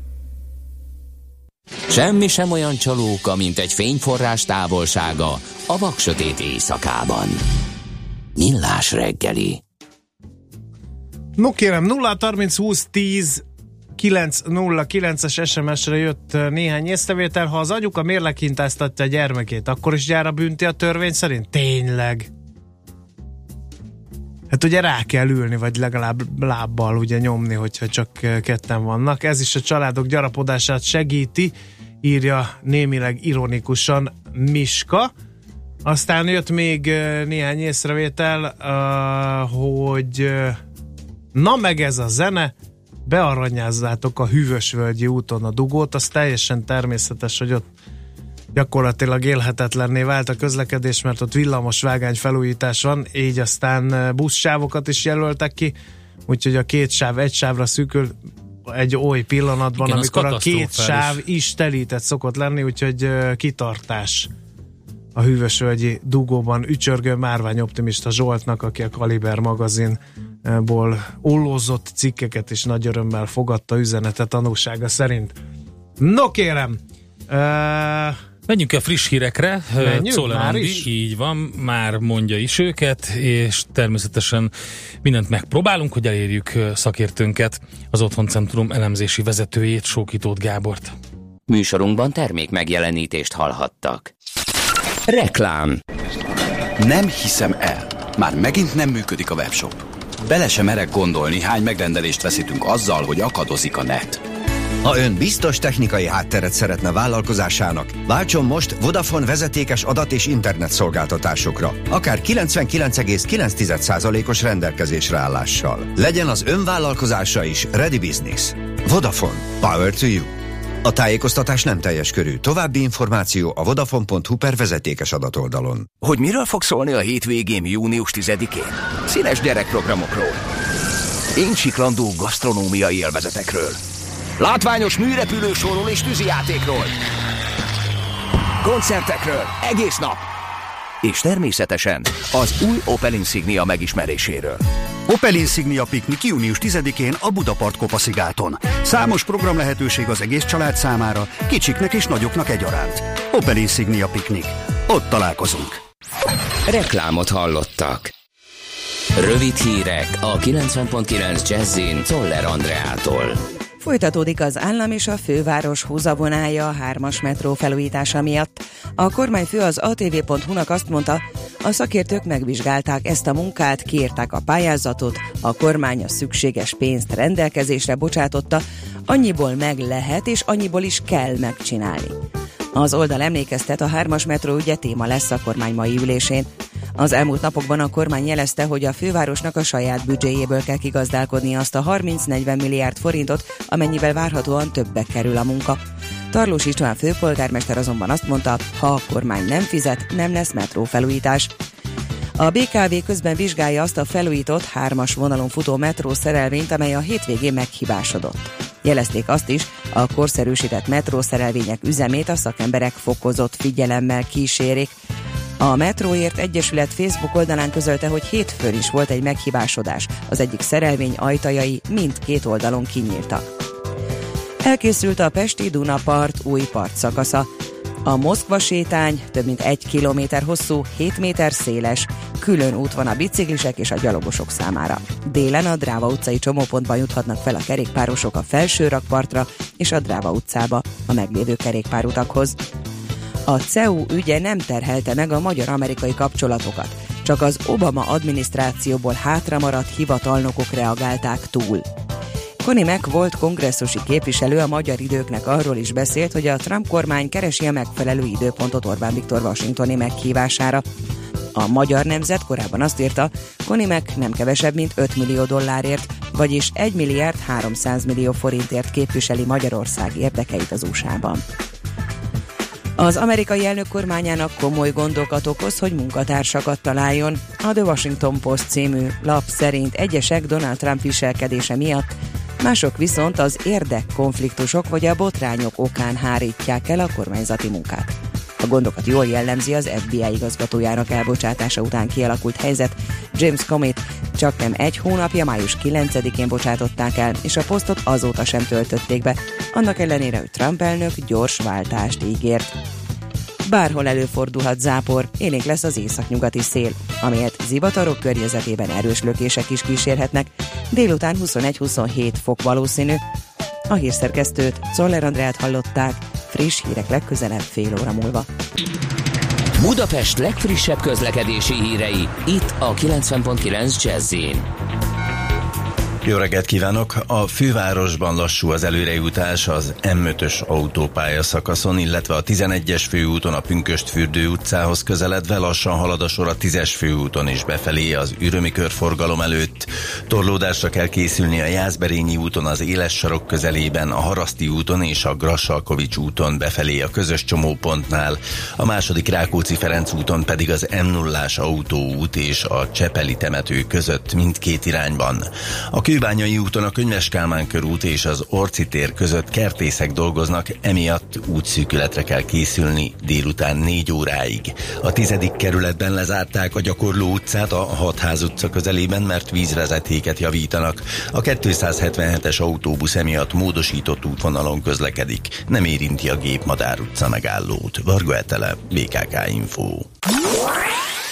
Speaker 1: Semmi sem olyan csalóka, mint egy fényforrás távolsága a vaksötét éjszakában. Millás reggeli.
Speaker 3: No kérem, 0 30 20 10 909-es SMS-re jött uh, néhány észrevétel. Ha az anyuka mérleghintáztatja a gyermekét, akkor is jár a bünti a törvény szerint? Tényleg? Hát ugye rá kell ülni, vagy legalább lábbal ugye nyomni, hogyha csak uh, ketten vannak. Ez is a családok gyarapodását segíti, írja némileg ironikusan Miska. Aztán jött még ö, néhány észrevétel, ö, hogy na meg ez a zene, bearanyázzátok a Hűvösvölgyi úton a dugót, az teljesen természetes, hogy ott gyakorlatilag élhetetlenné vált a közlekedés, mert ott villamos vágány felújítás van, így aztán ö, buszsávokat is jelöltek ki, úgyhogy a két sáv egy sávra szűkül egy oly pillanatban,
Speaker 4: Igen,
Speaker 3: amikor a két sáv is telített szokott lenni, úgyhogy ö, kitartás a hűvösvölgyi dugóban ücsörgő márvány optimista Zsoltnak, aki a Kaliber magazinból ollózott cikkeket is nagy örömmel fogadta üzenete tanúsága szerint. No kérem, uh,
Speaker 4: Menjünk a friss hírekre.
Speaker 3: Menjünk?
Speaker 4: Czoller
Speaker 3: Már
Speaker 4: Andi,
Speaker 3: is?
Speaker 4: így van, már mondja is őket, és természetesen mindent megpróbálunk, hogy elérjük szakértőnket, az Otthoncentrum elemzési vezetőjét, Sókitót Gábort.
Speaker 1: Műsorunkban termék megjelenítést hallhattak. Reklám
Speaker 8: Nem hiszem el. Már megint nem működik a webshop. Bele sem merek gondolni, hány megrendelést veszítünk azzal, hogy akadozik a net.
Speaker 13: Ha ön biztos technikai hátteret szeretne vállalkozásának, váltson most Vodafone vezetékes adat és internet szolgáltatásokra, akár 99,9%-os rendelkezésre állással. Legyen az ön vállalkozása is Ready Business. Vodafone. Power to you. A tájékoztatás nem teljes körű. További információ a vodafone.hu per vezetékes adatoldalon.
Speaker 14: Hogy miről fog szólni a hétvégém június 10-én? Színes gyerekprogramokról. Incsiklandó gasztronómiai élvezetekről. Látványos műrepülősóról és tűzijátékról. Koncertekről egész nap. És természetesen az új Opel Insignia megismeréséről.
Speaker 15: Opel Insignia Piknik június 10-én a Budapart Kopaszigáton. Számos program lehetőség az egész család számára, kicsiknek és nagyoknak egyaránt. Opel Insignia Piknik. Ott találkozunk.
Speaker 1: Reklámot hallottak. Rövid hírek a 90.9 Jazzin Toller Andreától.
Speaker 10: Folytatódik az állam és a főváros húzavonája a hármas metró felújítása miatt. A kormányfő az atv.hu-nak azt mondta, a szakértők megvizsgálták ezt a munkát, kiírták a pályázatot, a kormány a szükséges pénzt rendelkezésre bocsátotta, annyiból meg lehet és annyiból is kell megcsinálni. Az oldal emlékeztet, a hármas metró ügye téma lesz a kormány mai ülésén. Az elmúlt napokban a kormány jelezte, hogy a fővárosnak a saját büdzséjéből kell kigazdálkodni azt a 30-40 milliárd forintot, amennyivel várhatóan többbe kerül a munka. Tarlós István főpolgármester azonban azt mondta, ha a kormány nem fizet, nem lesz metrófelújítás. A BKV közben vizsgálja azt a felújított hármas vonalon futó metró szerelvényt, amely a hétvégén meghibásodott. Jelezték azt is, a korszerűsített metrószerelvények üzemét a szakemberek fokozott figyelemmel kísérik. A Metróért Egyesület Facebook oldalán közölte, hogy hétfőn is volt egy meghibásodás. Az egyik szerelvény ajtajai mindkét oldalon kinyíltak. Elkészült a Pesti Dunapart új partszakasza. A Moszkva sétány több mint egy kilométer hosszú, 7 méter széles, külön út van a biciklisek és a gyalogosok számára. Délen a Dráva utcai csomópontban juthatnak fel a kerékpárosok a felső rakpartra és a Dráva utcába a meglévő kerékpárutakhoz. A CEU ügye nem terhelte meg a magyar-amerikai kapcsolatokat, csak az Obama adminisztrációból hátramaradt hivatalnokok reagálták túl. Connie Mack volt kongresszusi képviselő a magyar időknek arról is beszélt, hogy a Trump kormány keresi a megfelelő időpontot Orbán Viktor washingtoni meghívására. A magyar nemzet korábban azt írta, Connie Mack nem kevesebb, mint 5 millió dollárért, vagyis 1 milliárd 300 millió forintért képviseli Magyarország érdekeit az USA-ban. Az amerikai elnök kormányának komoly gondokat okoz, hogy munkatársakat találjon. A The Washington Post című lap szerint egyesek Donald Trump viselkedése miatt, mások viszont az érdekkonfliktusok vagy a botrányok okán hárítják el a kormányzati munkát. A gondokat jól jellemzi az FBI igazgatójának elbocsátása után kialakult helyzet. James Comey csak nem egy hónapja, május 9-én bocsátották el, és a posztot azóta sem töltötték be, annak ellenére, hogy Trump elnök gyors váltást ígért. Bárhol előfordulhat zápor, élénk lesz az északnyugati szél, amelyet zivatarok környezetében erős lökések is kísérhetnek. Délután 21-27 fok valószínű. A hírszerkesztőt, Czoller Andrát hallották, friss hírek legközelebb fél óra múlva.
Speaker 1: Budapest legfrissebb közlekedési hírei, itt a 90.9 jazz
Speaker 16: Jó reggelt kívánok! A fővárosban lassú az előrejutás az M5-ös autópálya szakaszon, illetve a 11-es főúton a Pünköstfürdő utcához közeledve lassan halad a sor a 10-es főúton is befelé az ürömi körforgalom előtt. Torlódásra kell készülni a Jászberényi úton az Éles sarok közelében, a Haraszti úton és a Grassalkovics úton befelé a közös csomópontnál, a második Rákóczi-Ferenc úton pedig az M0-ás autóút és a Csepeli temető között mindkét irányban. A Kőbányai úton a Könyves Kálmán körút és az Orci tér között kertészek dolgoznak, emiatt útszűkületre kell készülni délután 4 óráig. A tizedik kerületben lezárták a Gyakorló utcát a Hatház utca közelében, mert vízvezetéket javítanak. A 277-es autóbusz emiatt módosított útvonalon közlekedik. Nem érinti a gép Madár utca megállót. Varga Etele, BKK Info.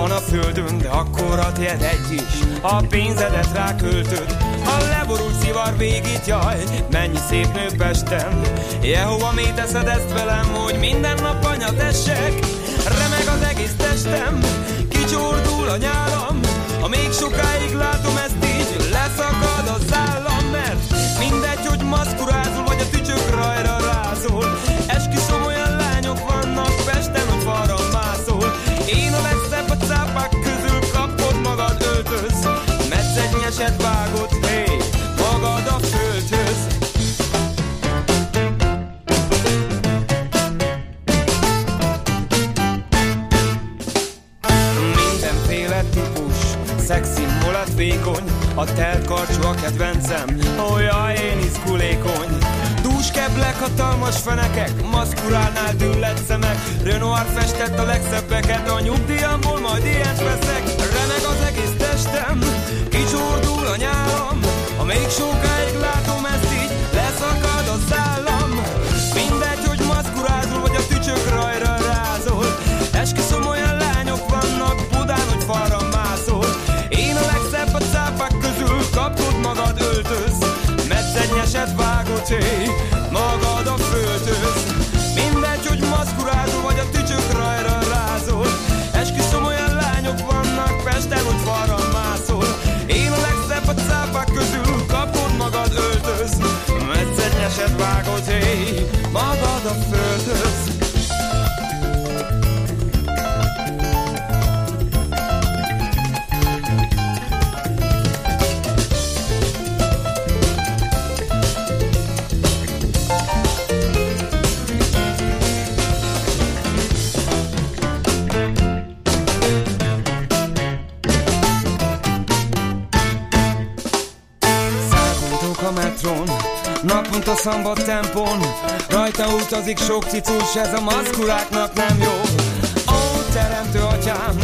Speaker 17: Van a földön, de akkor a tiéd egy is. A pénzedet ráköltöd A leborult szivar végét, jaj. Mennyi szép nő Pesten Jehova, mi teszed ezt velem, hogy minden nap anya tessek? Remeg az egész testem Kicsordul a nyálam. Ha még sokáig látom ezt így Leszakad az állam, mert Mindegy, hogy maszkurázol, típus, szexi, mulat, vékony A telt karcsú a kedvencem, olyan én izgulékony. Dúskeblek, hatalmas fenekek, maszkurálnál düllett szemek. Renoir festett a legszebbeket, a nyugdíjamból majd ilyet veszek. Remeg az egész testem, kicsordul a nyálam Ha még sokáig hé Magad a földhöz. Mindegy, hogy maszkurázol Vagy a tücsök rajra rázol. Esküszöm, olyan lányok vannak Pesten, hogy falra mászol. Én a legszebb a cápák közül Kapod magad öltöz Metszegnyeset vágod, hé Magad a földhöz szambat tempón Rajta utazik sok cicus, ez a maszkuláknak nem jó. Ó, teremtő atyám,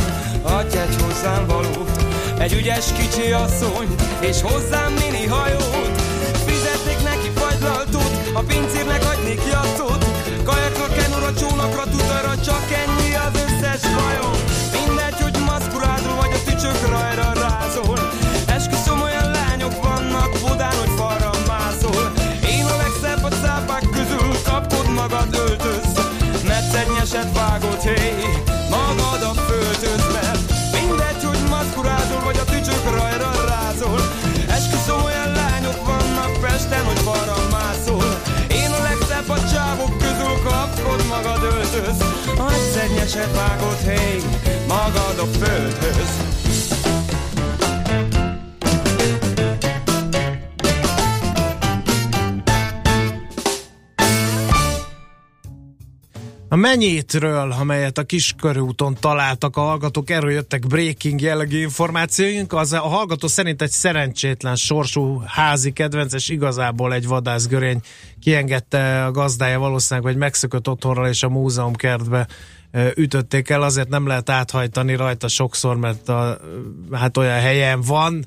Speaker 17: adj egy hozzám valót. Egy ügyes kicsi asszony, és hozzám mini hajót. Fizetnék neki fagylaltót, a pincérnek adnék jattot. Kajakra, kenura, csónakra, tutajra, csak ennyi Metszegnyeset vágod, hé hey, Magad a földhöz, mert Mindegy, hogy maszkurázol, vagy a tücsök rajra rázol. Esküszöm, olyan lányok vannak Pesten, hogy falra mászol. Én a legszebb a csávok közül Kapod magad öltöz Metszegnyeset vágod, hé hey, Magad a földhöz
Speaker 3: A mennyétről, amelyet a kiskörúton találtak a hallgatók, erről jöttek breaking jellegű információink. Az a hallgató szerint egy szerencsétlen sorsú házi kedvences, igazából egy vadászgörény kiengedte a gazdája valószínűleg, hogy megszökött otthonról és a múzeumkertbe ütötték el, azért nem lehet áthajtani rajta sokszor, mert a, hát olyan helyen van,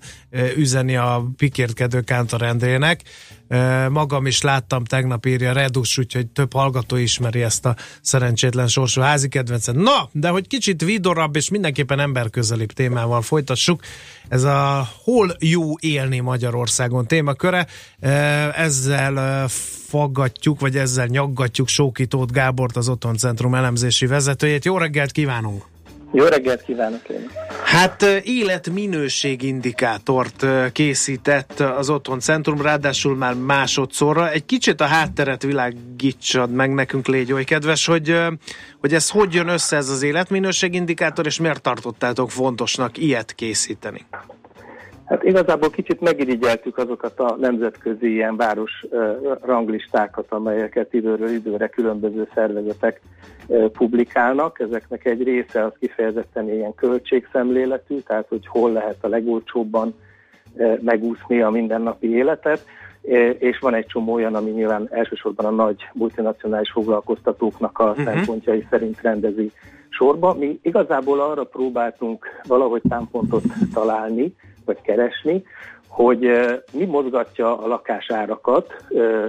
Speaker 3: üzeni a pikértkedő Kántor Endrének. Ö, Magam is láttam, tegnap írja Redus, úgyhogy több hallgató ismeri ezt a szerencsétlen sorsú házi kedvencet. Na, de hogy kicsit vidorabb és mindenképpen emberközelibb témával folytassuk, ez a hol jó élni Magyarországon témaköre. Ezzel faggatjuk, vagy ezzel nyaggatjuk Sókitót Gábort, az Otthoncentrum elemzési vezetőjét. Jó reggelt kívánunk!
Speaker 18: Jó reggelt kívánok én!
Speaker 3: Hát életminőségindikátort készített az Otthon Centrum, ráadásul már másodszorra. Egy kicsit a hátteret világítsad meg nekünk, légy oly kedves, hogy, hogy ez hogy jön össze ez az életminőségindikátor, és miért tartottátok fontosnak ilyet készíteni?
Speaker 18: Hát igazából kicsit megirigyeltük azokat a nemzetközi ilyen város ranglistákat, amelyeket időről időre különböző szervezetek publikálnak. Ezeknek egy része az kifejezetten ilyen költségszemléletű, tehát hogy hol lehet a legolcsóbban megúszni a mindennapi életet, és van egy csomó olyan, ami nyilván elsősorban a nagy multinacionális foglalkoztatóknak a
Speaker 19: Mhm.
Speaker 18: szempontjai szerint rendezi sorba. Mi igazából arra próbáltunk valahogy támpontot találni, vagy keresni, hogy mi mozgatja a lakásárakat,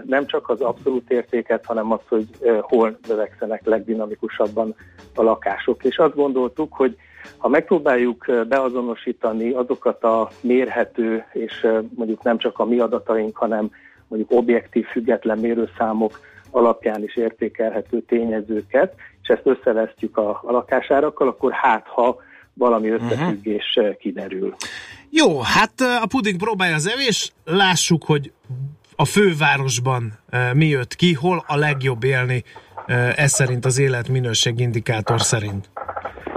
Speaker 18: nem csak az abszolút értéket, hanem az, hogy hol növekszenek legdinamikusabban a lakások. És azt gondoltuk, hogy ha megpróbáljuk beazonosítani azokat a mérhető, és mondjuk nem csak a mi adataink, hanem mondjuk objektív, független mérőszámok alapján is értékelhető tényezőket, és ezt összevesztjük a, a lakásárakkal, akkor hát ha valami összefüggés eh, kiderül.
Speaker 3: Jó, hát a puding próbálja az evés, lássuk, hogy a fővárosban mi jött ki, hol a legjobb élni, ez szerint az életminőségindikátor szerint.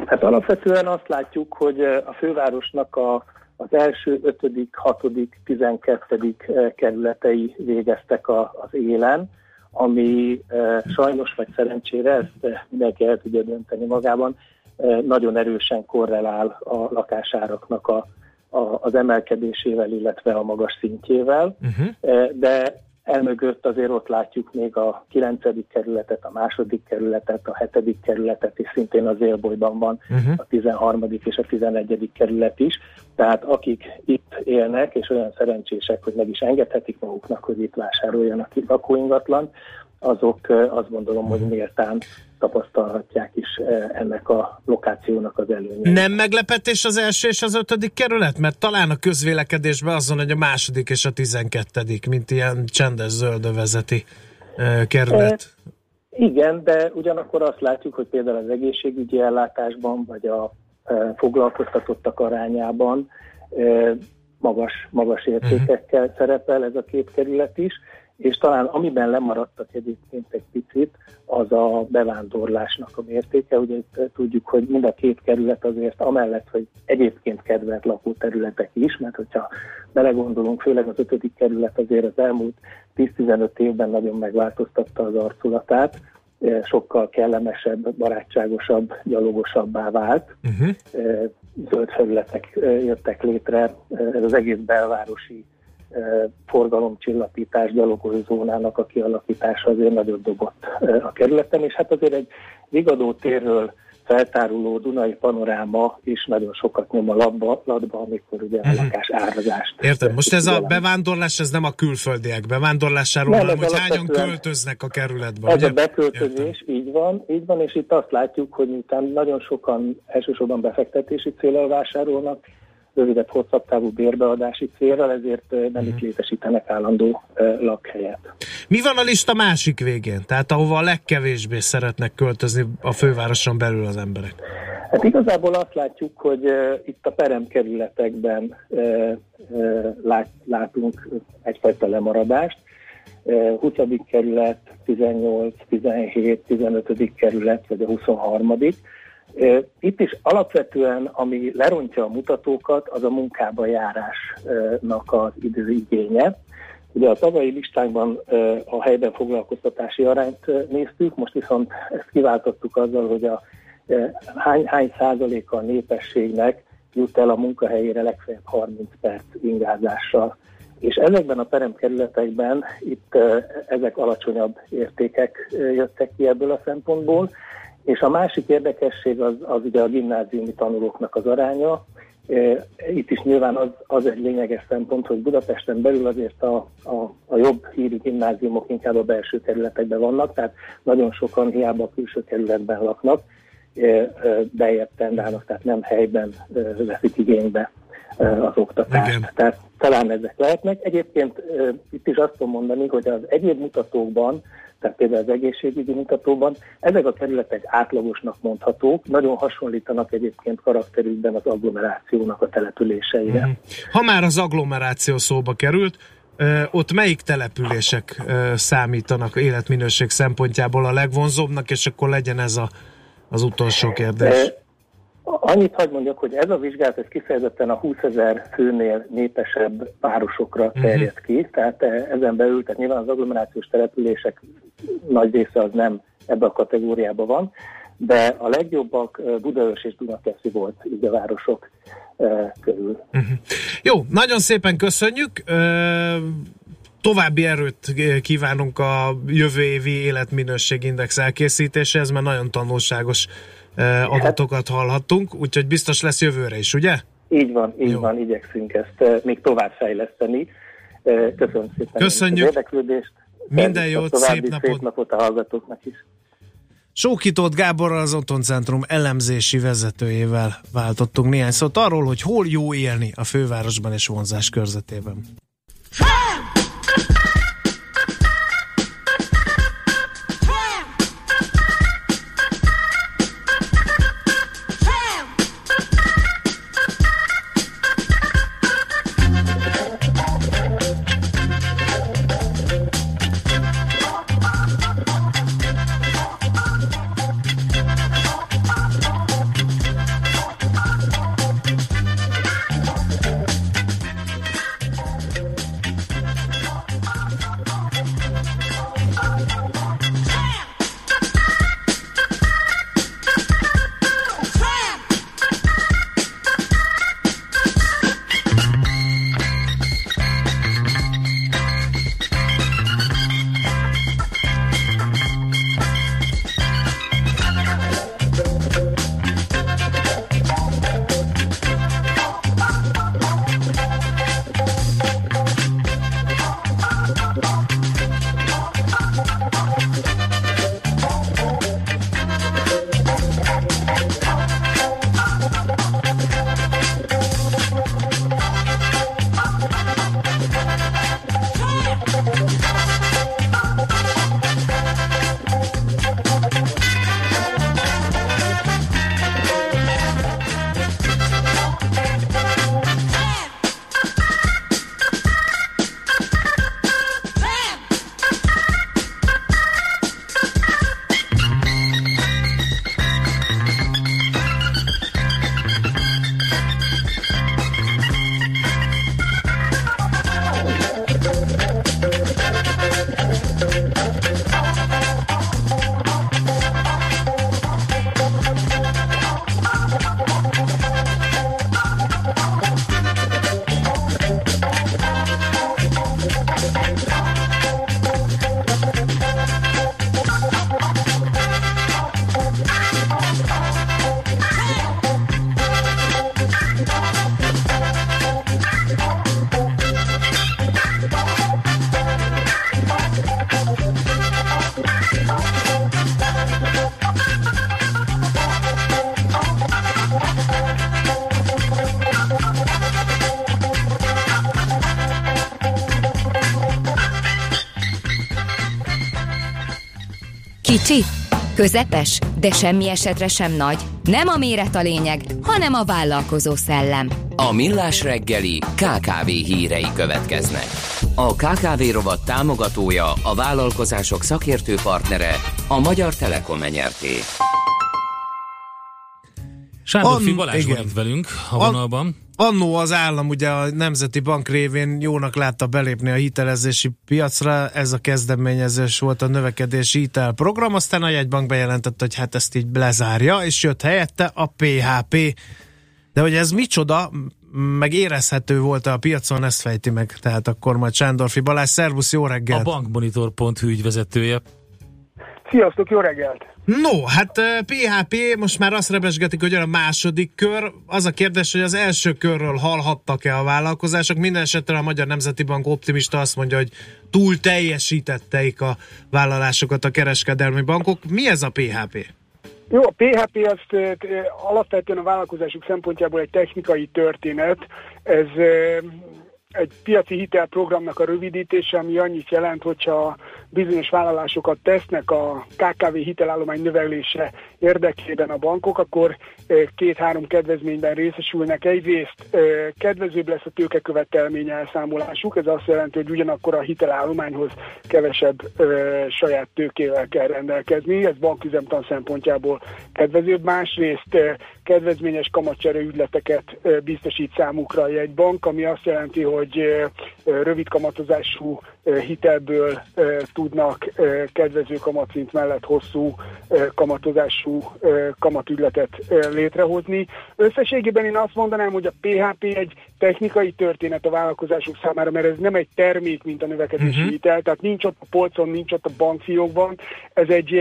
Speaker 18: Hát alapvetően azt látjuk, hogy a fővárosnak a, az első 5., 6., 12. eh, kerületei végeztek a, az élen, ami sajnos vagy szerencsére, ezt mindenki el tudja dönteni magában, nagyon erősen korrelál a lakásáraknak a, az emelkedésével, illetve a magas szintjével. Eh, de elmögött azért ott látjuk még a 9. kerületet, a második kerületet, a 7. kerületet, és szintén az élbolyban van a 13. és a 11. kerület is. Tehát akik itt élnek, és olyan szerencsések, hogy meg is engedhetik maguknak, hogy itt vásároljanak lakóingatlan, azok eh, azt gondolom, hogy méltán tapasztalhatják is eh, ennek a lokációnak az előnyeit.
Speaker 3: Nem meglepetés az első és az ötödik kerület? Mert talán a közvélekedésben azon, hogy a második és a tizenkettedik, mint ilyen csendes zöldövezeti ö, kerület.
Speaker 18: Igen, de ugyanakkor azt látjuk, hogy például az egészségügyi ellátásban, vagy a e, foglalkoztatottak arányában e, magas, magas értékekkel szerepel ez a két kerület is, és talán amiben lemaradtak egyébként egy picit, az a bevándorlásnak a mértéke. Ugye itt eh, tudjuk, hogy mind a két kerület azért amellett, hogy egyébként kedvelt lakóterületek is, mert hogyha belegondolunk, főleg az ötödik kerület azért az elmúlt 10-15 évben nagyon megváltoztatta az arculatát, eh, sokkal kellemesebb, barátságosabb, gyalogosabbá vált.
Speaker 3: Uh-huh.
Speaker 18: Zöld felületek jöttek létre, ez az egész belvárosi forgalomcsillapítás, gyalogoló zónának a kialakítása azért nagyot dobott eh, a kerületen, és hát azért egy vigadó térről feltáruló Dunai panoráma is nagyon sokat nyom a latba, latba amikor ugye a lakás árazást.
Speaker 3: Értem, most ez a bevándorlás, ez nem a külföldiek bevándorlásáról,
Speaker 18: Nem,
Speaker 3: hanem hogy hányan költöznek a kerületbe,
Speaker 18: Ez
Speaker 3: ugye?
Speaker 18: a beköltözés, így van, így van, és itt azt látjuk, hogy miután nagyon sokan elsősorban befektetési célral vásárolnak, rövidebb, hosszabb távú bérbeadási célral, ezért nem
Speaker 3: Mhm.
Speaker 18: is létesítenek állandó lakhelyet.
Speaker 3: Mi van a lista másik végén? Tehát ahova a legkevésbé szeretnek költözni a fővároson belül az emberek.
Speaker 18: Hát igazából azt látjuk, hogy uh, itt a peremkerületekben uh, uh, lát, látunk egyfajta lemaradást. Uh, 20. kerület, 18, 17, 15. kerület, vagy a 23. Itt is alapvetően, ami lerontja a mutatókat, az a munkába járásnak az időigénye. Ugye a tavalyi listánkban a helyben foglalkoztatási arányt néztük, most viszont ezt kiváltottuk azzal, hogy a hány, hány százaléka a népességnek jut el a munkahelyére legfeljebb 30 perc ingázással. És ezekben a peremkerületekben itt ezek alacsonyabb értékek jöttek ki ebből a szempontból, és a másik érdekesség az, az ugye a gimnáziumi tanulóknak az aránya. E, Itt is nyilván az, az egy lényeges szempont, hogy Budapesten belül azért a, a, a jobb hírű gimnáziumok inkább a belső kerületekben vannak, tehát nagyon sokan hiába a külső kerületben laknak, e, e, bejebb tendálnak, tehát nem helyben veszik igénybe az oktatást.
Speaker 3: Igen.
Speaker 18: Tehát talán ezek lehetnek. Egyébként itt is azt tudom mondani, hogy az egyéb mutatókban, tehát például az egészségügyi mutatóban, ezek a kerületek átlagosnak mondhatók, nagyon hasonlítanak egyébként karakterükben az agglomerációnak a településeire.
Speaker 3: Mhm. Ha már az agglomeráció szóba került, ott melyik települések számítanak életminőség szempontjából a legvonzóbbnak, és akkor legyen ez a, az utolsó kérdés.
Speaker 18: Annyit hagyd mondjak, hogy ez a vizsgálat ez kifejezetten a 20 ezer főnél népesebb városokra terjed ki, tehát eh, ezen belül, tehát nyilván az agglomerációs települések nagy része az nem ebbe a kategóriába van, de a legjobbak eh, Budaörs és Dunakeszi volt így a városok eh, körül.
Speaker 3: Jó, nagyon szépen köszönjük. További erőt kívánunk a jövő évi életminőségindex elkészítéséhez, mert nagyon tanulságos adatokat hallhattunk, úgyhogy biztos lesz jövőre is, ugye?
Speaker 18: Így van, így van, igyekszünk ezt még tovább fejleszteni. Köszönöm szépen
Speaker 3: Köszönjük.
Speaker 18: az érdeklődést.
Speaker 3: Minden jót, szép napot.
Speaker 18: szép napot a hallgatóknak is.
Speaker 3: Sókitót Gáborral az Otoncentrum elemzési vezetőjével váltottunk néhány szót arról, hogy hol jó élni a fővárosban és vonzás körzetében.
Speaker 19: Kicsi, közepes, de semmi esetre sem nagy. Nem a méret a lényeg, hanem a vállalkozó szellem.
Speaker 1: A Millás reggeli KKV hírei következnek. A KKV rovat támogatója, a vállalkozások szakértő partnere, a Magyar Telekom enyerté.
Speaker 4: Sándor
Speaker 3: An-
Speaker 4: Balázs van itt velünk a
Speaker 3: An-
Speaker 4: vonalban.
Speaker 3: Annó az állam ugye a Nemzeti Bank révén jónak látta belépni a hitelezési piacra, ez a kezdeményezés volt a növekedési hitelprogram, aztán a jegybank bejelentette, hogy hát ezt így lezárja, és jött helyette a PHP. De hogy ez micsoda, meg érezhető volt a piacon, ezt fejti meg. Tehát akkor majd Sándorfi Balázs, szervusz, jó reggel!
Speaker 4: A bankmonitor.hu ügyvezetője.
Speaker 20: Sziasztok, jó reggelt!
Speaker 3: No, hát eh, PHP most már azt rebesgetik, hogy a második kör. Az a kérdés, hogy az első körről hallhattak-e a vállalkozások. Minden esetre a Magyar Nemzeti Bank optimista azt mondja, hogy túl teljesítetteik a vállalásokat a kereskedelmi bankok. Mi ez a PHP?
Speaker 20: Jó, a PHP az ö, ö, alapvetően a vállalkozásuk szempontjából egy technikai történet. Ez egy piaci hitelprogramnak a rövidítése, ami annyit jelent, hogyha bizonyos vállalásokat tesznek a KKV hitelállomány növelése érdekében a bankok, akkor két-három kedvezményben részesülnek. Egyrészt kedvezőbb lesz a tőkekövetelmény elszámolásuk, ez azt jelenti, hogy ugyanakkor a hitelállományhoz kevesebb saját tőkével kell rendelkezni, ez banküzemtan szempontjából kedvezőbb. Másrészt kedvezményes kamatcsere ügyleteket biztosít számukra a jegybank, ami azt jelenti, hogy ö, rövid kamatozású hitelből tudnak kedvező kamatszint mellett hosszú kamatozású kamatügyletet létrehozni. Összességében én azt mondanám, hogy a PHP egy technikai történet a vállalkozások számára, mert ez nem egy termék, mint a növekedési
Speaker 21: Mhm.
Speaker 20: hitel, tehát nincs ott a polcon, nincs ott a bankfiókban. Ez egy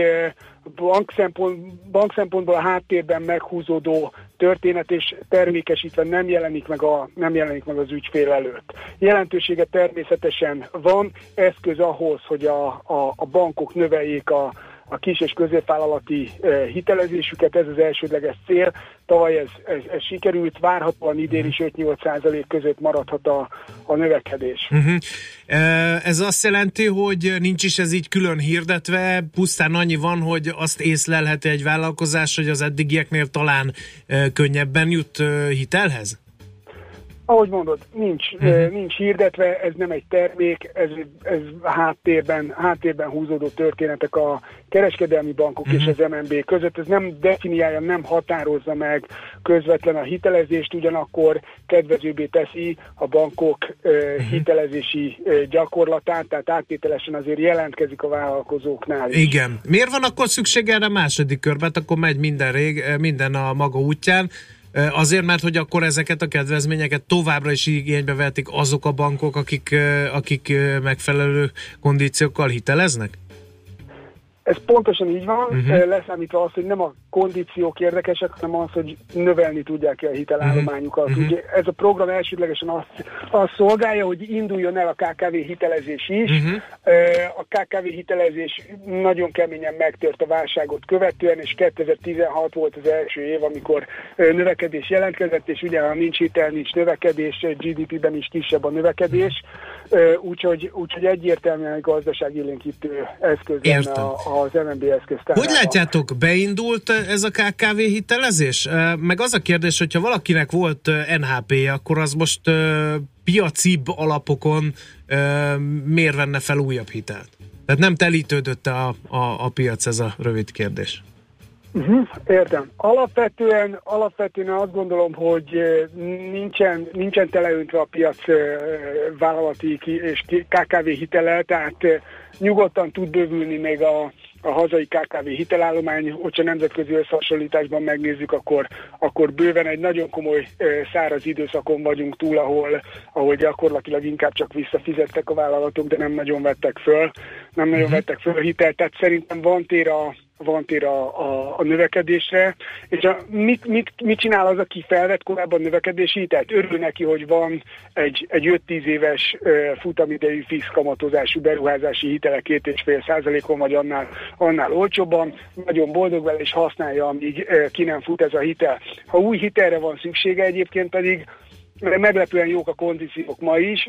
Speaker 20: bank, szempont, bank szempontból a háttérben meghúzódó történet, és termékesítve nem jelenik meg, a, nem jelenik meg az ügyfél előtt. Jelentősége természetesen van, eszköz ahhoz, hogy a, a, a bankok növeljék a, a kis és középvállalati eh, hitelezésüket, ez az elsődleges cél. Tavaly ez, ez, ez sikerült, várhatóan idén is 5-8 százalék között maradhat a, a növekedés.
Speaker 3: Uh-huh. Ez azt jelenti, hogy nincs is ez így külön hirdetve, pusztán annyi van, hogy azt észlelheti egy vállalkozás, hogy az eddigieknél talán eh, könnyebben jut hitelhez?
Speaker 20: Ahogy mondod, nincs,
Speaker 3: Mhm.
Speaker 20: uh-huh. nincs hirdetve, ez nem egy termék, ez, ez háttérben, háttérben húzódó történetek a kereskedelmi bankok uh-huh. és az MNB között. Ez nem definiálja, nem határozza meg közvetlen a hitelezést, ugyanakkor kedvezőbbé teszi a bankok uh, hitelezési uh, gyakorlatát, tehát áttételesen azért jelentkezik a vállalkozóknál is.
Speaker 3: Igen. Miért van akkor szükség erre a második körbe? Hát akkor megy minden, rég, minden a maga útján. Azért, mert hogy akkor ezeket a kedvezményeket továbbra is igénybe vetik azok a bankok, akik, akik megfelelő kondíciókkal hiteleznek?
Speaker 20: Ez pontosan így van,
Speaker 3: Mhm.
Speaker 20: uh-huh. leszámítva azt, hogy nem a kondíciók érdekesek, hanem az, hogy növelni tudják-e a hitelállományukat.
Speaker 3: Mhm.
Speaker 20: Uh-huh. Ugye ez a program elsődlegesen azt, azt szolgálja, hogy induljon el a KKV hitelezés is.
Speaker 3: Mhm.
Speaker 20: Uh-huh. A KKV hitelezés nagyon keményen megtört a válságot követően, és 2016 volt az első év, amikor ö, növekedés jelentkezett, és ugye ha nincs hitel, nincs növekedés, GDP-ben is kisebb a növekedés, úgyhogy, úgyhogy egyértelműen egy gazdaságélénkítő eszköz
Speaker 3: Értem.
Speaker 20: a- az MNB eszköztárában.
Speaker 3: Hogy látjátok, beindult ez a KKV hitelezés? Meg az a kérdés, hogyha valakinek volt NHP-je, akkor az most piacibb alapokon miért venne fel újabb hitelt? Tehát nem telítődött a, a, a piac, ez a rövid kérdés.
Speaker 20: Uh-huh, értem. Alapvetően, alapvetően azt gondolom, hogy nincsen, nincsen teleöntve a piac vállalati és KKV hitele, tehát eh, nyugodtan tud bővülni még a, a hazai KKV hitelállomány, hogyha nemzetközi összehasonlításban megnézzük, akkor, akkor bőven egy nagyon komoly száraz időszakon vagyunk túl, ahol, ahol gyakorlatilag inkább csak visszafizettek a vállalatok, de nem nagyon vettek föl, nem nagyon vettek föl a hitelt, tehát szerintem van tér a, van tér a, a, a növekedésre, és a, mit, mit, mit csinál az, aki felvett korábban növekedési hitelt? Örül neki, hogy van egy, egy 5-10 éves ö, futamidejű fix kamatozású beruházási hitele 2,5 százalékon, vagy annál, annál olcsóbban, nagyon boldog vele, és használja, amíg ö, ki nem fut ez a hitel. Ha új hitelre van szüksége egyébként pedig, meglepően jók a kondíciók ma is,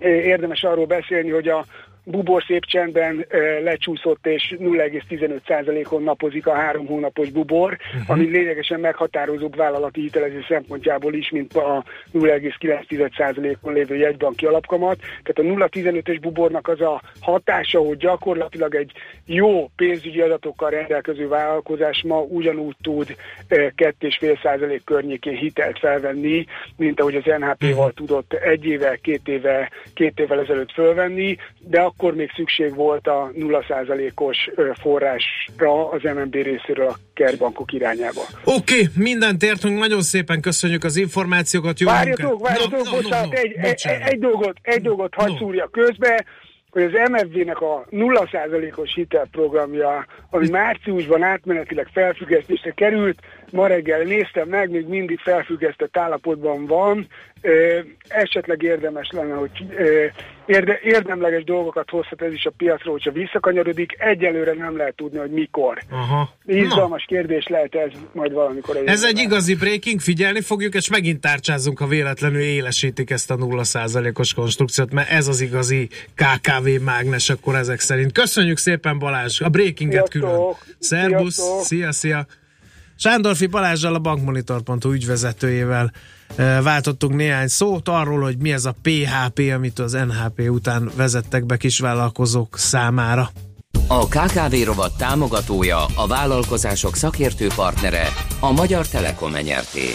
Speaker 20: érdemes arról beszélni, hogy a bubor szép csendben lecsúszott és 0,15%-on napozik a három hónapos bubor, uh-huh. ami lényegesen meghatározóbb vállalati hitelezés szempontjából is, mint a 0,9%-on lévő jegybanki alapkamat. Tehát a 0,15-ös bubornak az a hatása, hogy gyakorlatilag egy jó pénzügyi adatokkal rendelkező vállalkozás ma ugyanúgy tud ö, 2,5% környékén hitelt felvenni, mint ahogy az NHP-val tudott egy éve, két éve, két évvel ezelőtt fölvenni, de akkor még szükség volt a 0%-os ö, forrásra az MNB részéről a kertbankok irányába.
Speaker 3: Oké, okay, mindent értünk, nagyon szépen köszönjük az információkat. Jó
Speaker 20: Várjatok, várjatok,
Speaker 3: No, no, no,
Speaker 20: bocsánat,
Speaker 3: no,
Speaker 20: egy, egy,
Speaker 3: bocsánat.
Speaker 20: egy dolgot, egy dolgot hadd szúrja közbe. hogy az MFV-nek a 0%-os hitelprogramja, ami márciusban átmenetileg felfüggesztésre került, ma reggel néztem meg, még mindig felfüggesztett állapotban van, esetleg érdemes lenne, hogy érde, érdemleges dolgokat hozhat ez is a piacról, hogyha visszakanyarodik, egyelőre nem lehet tudni, hogy mikor.
Speaker 3: Aha.
Speaker 20: Izgalmas kérdés lehet ez majd valamikor. a
Speaker 3: Ez egy igazi breaking, figyelni fogjuk, és megint tárcsázunk, ha véletlenül élesítik ezt a 0%-os konstrukciót, mert ez az igazi KKV mágnes akkor ezek szerint. Köszönjük szépen Balázs, a breakinget külön.
Speaker 20: Sziasztok!
Speaker 3: Szerbusz,
Speaker 20: Sziasztok!
Speaker 3: szia, szia! Sándorfi Balázsjal a bankmonitor.hu ügyvezetőjével váltottunk néhány szót arról, hogy mi ez a PHP, amit az NHP után vezettek be kisvállalkozók számára.
Speaker 1: A KKV rovat támogatója, a vállalkozások szakértő partnere, a Magyar Telekom nyerté.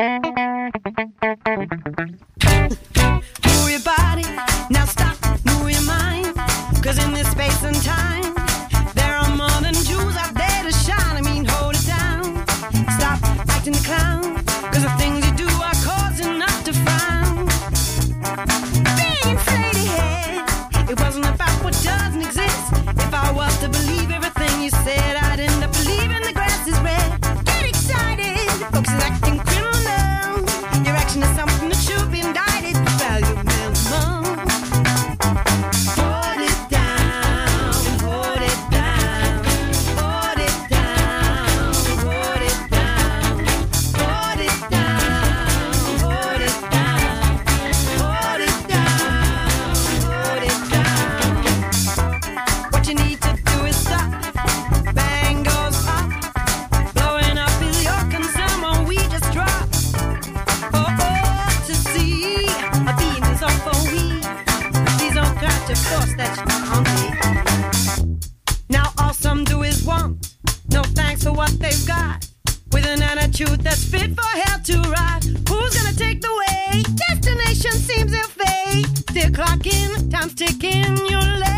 Speaker 5: Move your body, they've got. With an attitude that's fit for hell to ride. Who's gonna take the way? Destination seems ill fate. Still clocking, time's ticking. You're late,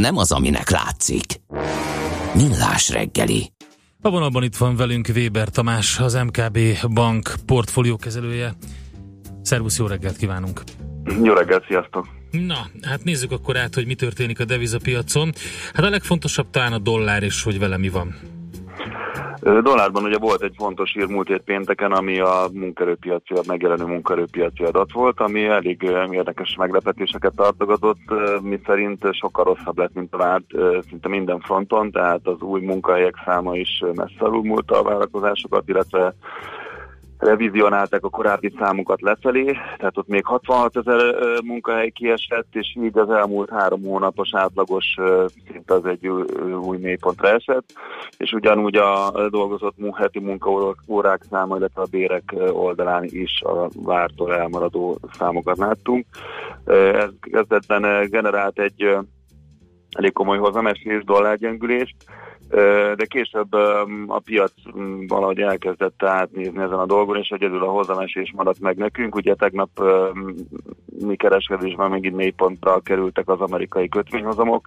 Speaker 1: nem az, aminek látszik. Millás reggeli.
Speaker 4: A vonalban itt van velünk Weber Tamás, az MKB Bank portfóliókezelője. Szervusz, jó reggelt kívánunk!
Speaker 21: Jó reggelt, sziasztok!
Speaker 4: Na, hát nézzük akkor át, hogy mi történik a devizapiacon. Hát a legfontosabb talán a dollár, és hogy vele mi van.
Speaker 21: Dollárban ugye volt egy fontos hír múlt hét pénteken, ami a munkaerőpiaci, a megjelenő munkaerőpiaci adat volt, ami elég érdekes meglepetéseket tartogatott, mi szerint sokkal rosszabb lett, mint a várt szinte minden fronton, tehát az új munkahelyek száma is messze alulmúlta a várakozásokat, illetve revizionálták a korábbi számokat lefelé, tehát ott még 66 ezer munkahely kiesett, és így az elmúlt három hónapos átlagos szint az egy új mélypontra esett, és ugyanúgy a dolgozott heti munkaórák száma, illetve a bérek oldalán is a vártól elmaradó számokat láttunk. Ez kezdetben generált egy elég komoly hozamesés, dollárgyengülést, de később a piac valahogy elkezdett átnézni ezen a dolgon, és egyedül a hozamesés maradt meg nekünk. Ugye tegnap mi kereskedésben megint mély pontra kerültek az amerikai kötvényhozamok.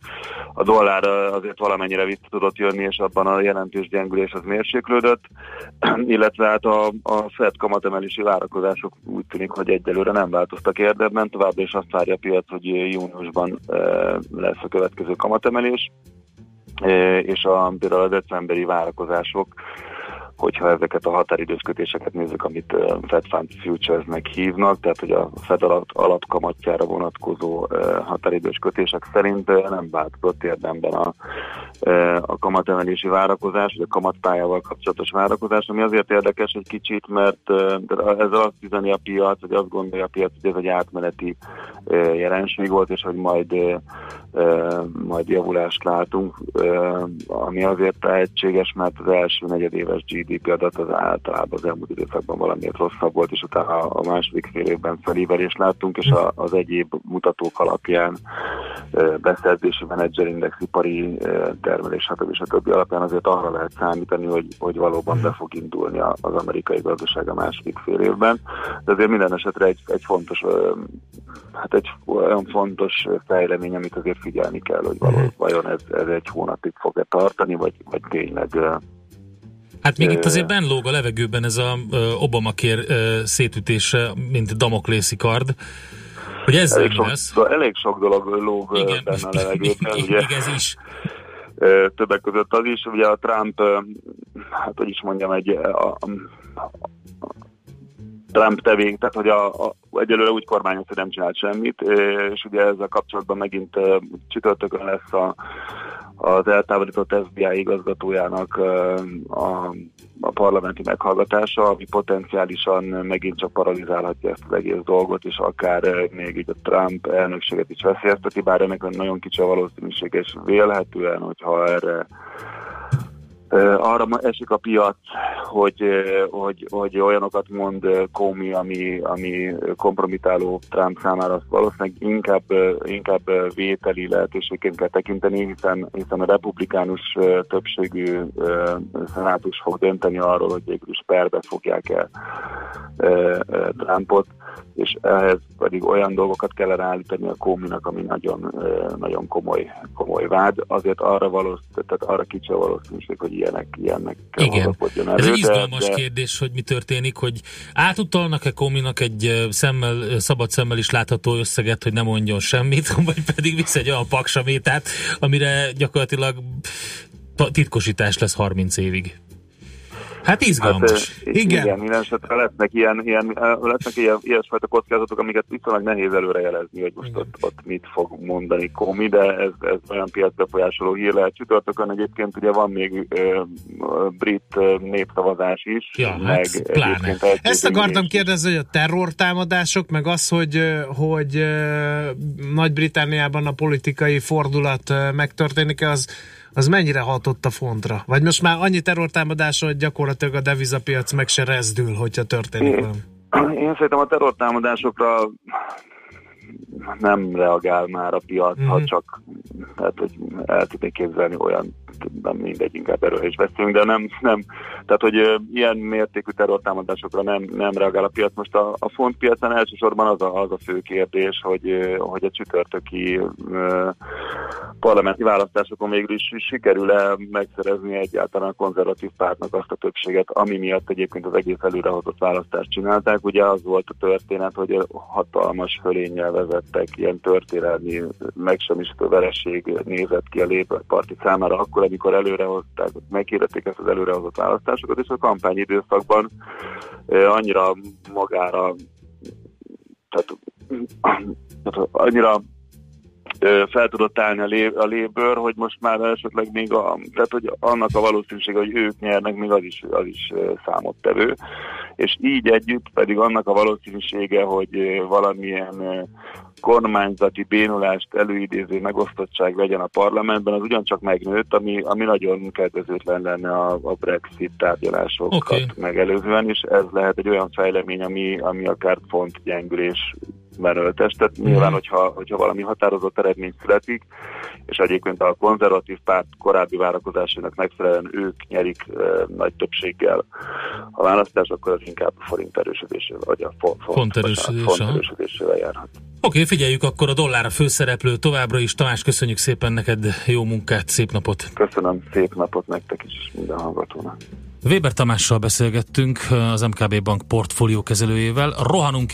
Speaker 21: A dollár azért valamennyire vissza tudott jönni, és abban a jelentős gyengülés az mérséklődött, <clears throat> illetve hát a, a Fed kamatemelési várakozások úgy tűnik, hogy egyelőre nem változtak érdemben, továbbra is azt várja a piac, hogy júniusban lesz a következő kamatemelés. És a, például a decemberi várakozások, hogyha ezeket a határidős kötéseket nézzük, amit Fed Fund Futures-nek hívnak, tehát hogy a Fed alap, alapkamatjára vonatkozó határidős kötések szerint nem változott érdemben a, a kamatemelési várakozás, vagy a kamatpályával kapcsolatos várakozás, ami azért érdekes egy kicsit, mert ezzel azt üzeni a piac, vagy azt gondolja a piac, hogy ez egy átmeneti jelenség volt, és hogy majd majd javulást látunk, ami azért lehetséges, mert az első negyedéves GDP adat az általában az elmúlt időszakban valamiért rosszabb volt, és utána a második fél évben felívelést láttunk, és a, az egyéb mutatók alapján beszerzési menedzserindex, ipari termelés, stb. stb. alapján azért arra lehet számítani, hogy, hogy valóban be fog indulni az amerikai gazdaság a második fél évben. De azért minden esetre egy, egy fontos hát egy olyan fontos fejlemény, amit azért figyelni kell, hogy való, vajon ez, ez egy hónapig fog-e tartani, vagy, vagy tényleg
Speaker 4: Hát még itt azért benn lóg a levegőben ez a ö, Obamacare ö, szétütése, mint Damoklészi kard, hogy ez
Speaker 21: elég sok,
Speaker 4: lesz.
Speaker 21: elég sok dolog lóg
Speaker 4: Igen.
Speaker 21: benne a levegőben. <laughs> ugye,
Speaker 4: Még ez is.
Speaker 21: Többek között az is, ugye a Trump, hát hogy is mondjam, egy a, a, Trump tevék, tehát hogy a, a, egyelőre úgy kormányoz, hogy nem csinált semmit, és ugye ezzel kapcsolatban megint csütörtökön lesz a, az eltávolított FBI igazgatójának a, a parlamenti meghallgatása, ami potenciálisan megint csak paralizálhatja ezt az egész dolgot, és akár még így a Trump elnökséget is veszélyezteti, bár ennek nagyon kicsi a valószínűség, és vélhetően, hogyha erre arra esik a piac, hogy, hogy, hogy olyanokat mond Comey, ami, ami kompromitáló Trump számára, azt valószínűleg inkább, inkább vételi lehetőségként kell tekinteni, hiszen, hiszen a republikánus többségű szenátus fog dönteni arról, hogy végül is perbe fogják el Trumpot, és ehhez pedig olyan dolgokat kell állítani a Comey-nak, ami nagyon, nagyon komoly, komoly vád. Azért arra valószínűleg, tehát arra kicsi a valószínűség, hogy ilyenek, ilyenek
Speaker 4: Igen.
Speaker 21: elő.
Speaker 4: Ez egy izgalmas
Speaker 21: de-
Speaker 4: kérdés, hogy mi történik, hogy átutalnak-e Kominak egy szemmel, szabad szemmel is látható összeget, hogy ne mondjon semmit, <laughs> vagy pedig visz egy olyan paksamétát, amire gyakorlatilag titkosítás lesz 30 évig. Hát izgalmas.
Speaker 21: Hát, igen. igen, minden esetre lesznek ilyen, ilyen, lesznek ilyen, ilyesfajta kockázatok, amiket viszonylag nehéz előrejelezni, hogy most ott, ott mit fog mondani Komi, de ez, ez olyan piacbefolyásoló hír lehet. Csütörtökön egyébként ugye van még ö, brit ö, népszavazás is,
Speaker 3: Ja,
Speaker 21: meg
Speaker 3: hát pláne. Ezt akartam kérdezni, hogy a terrortámadások, meg az, hogy, hogy Nagy-Britániában a politikai fordulat megtörténik, az, az mennyire hatott a fontra? Vagy most már annyi terrortámadás, hogy gyakorlatilag a devizapiac meg se rezdül, hogyha történik valami?
Speaker 21: Én szerintem a terrortámadásokra nem reagál már a piac, mm-hmm. ha csak tehát, hogy el tudnék képzelni olyan, nem mindegy, inkább erről is beszélünk, de nem, nem tehát, hogy ilyen mértékű terrortámadásokra nem, nem reagál a piac. Most a, a fontpiacon elsősorban az a, az a fő kérdés, hogy, hogy a csütörtöki parlamenti választásokon végül is sikerül-e megszerezni egyáltalán a konzervatív pártnak azt a többséget, ami miatt egyébként az egész előrehozott választást csinálták. Ugye az volt a történet, hogy hatalmas fölénnyel vezettek, ilyen történelmi megsemmisítő vereség nézett ki a Party számára, akkor, amikor előrehozták, meghirdették ezt az előrehozott választásokat, és a kampányidőszakban annyira magára tehát, tehát annyira fel tudott állni a, lé, a lébőr, hogy most már esetleg még a, tehát hogy annak a valószínűsége, hogy ők nyernek, még az is, az is számottevő. És így együtt pedig annak a valószínűsége, hogy valamilyen kormányzati bénulást előidéző megosztottság legyen a parlamentben, az ugyancsak megnőtt, ami, ami nagyon kedvezőtlen lenne a, a Brexit tárgyalásokat okay. megelőzően, és ez lehet egy olyan fejlemény, ami, ami akár font gyengülés öltes. Tehát nyilván, hogyha, hogyha valami határozott eredmény születik, és egyébként a konzervatív párt korábbi várakozásainak megfelelően ők nyerik e, nagy többséggel a választás, akkor az inkább a forint erősödésével, vagy a fo- font,
Speaker 4: Font erősödése,
Speaker 21: erősödésével járhat.
Speaker 4: Oké, figyeljük akkor a dollár a főszereplő továbbra is. Tamás, köszönjük szépen neked, jó munkát, szép napot!
Speaker 21: Köszönöm, szép napot nektek is, minden hallgatónak.
Speaker 4: Weber Tamással beszélgettünk, az MKB Bank portfólió kezelőjével. Rohanunk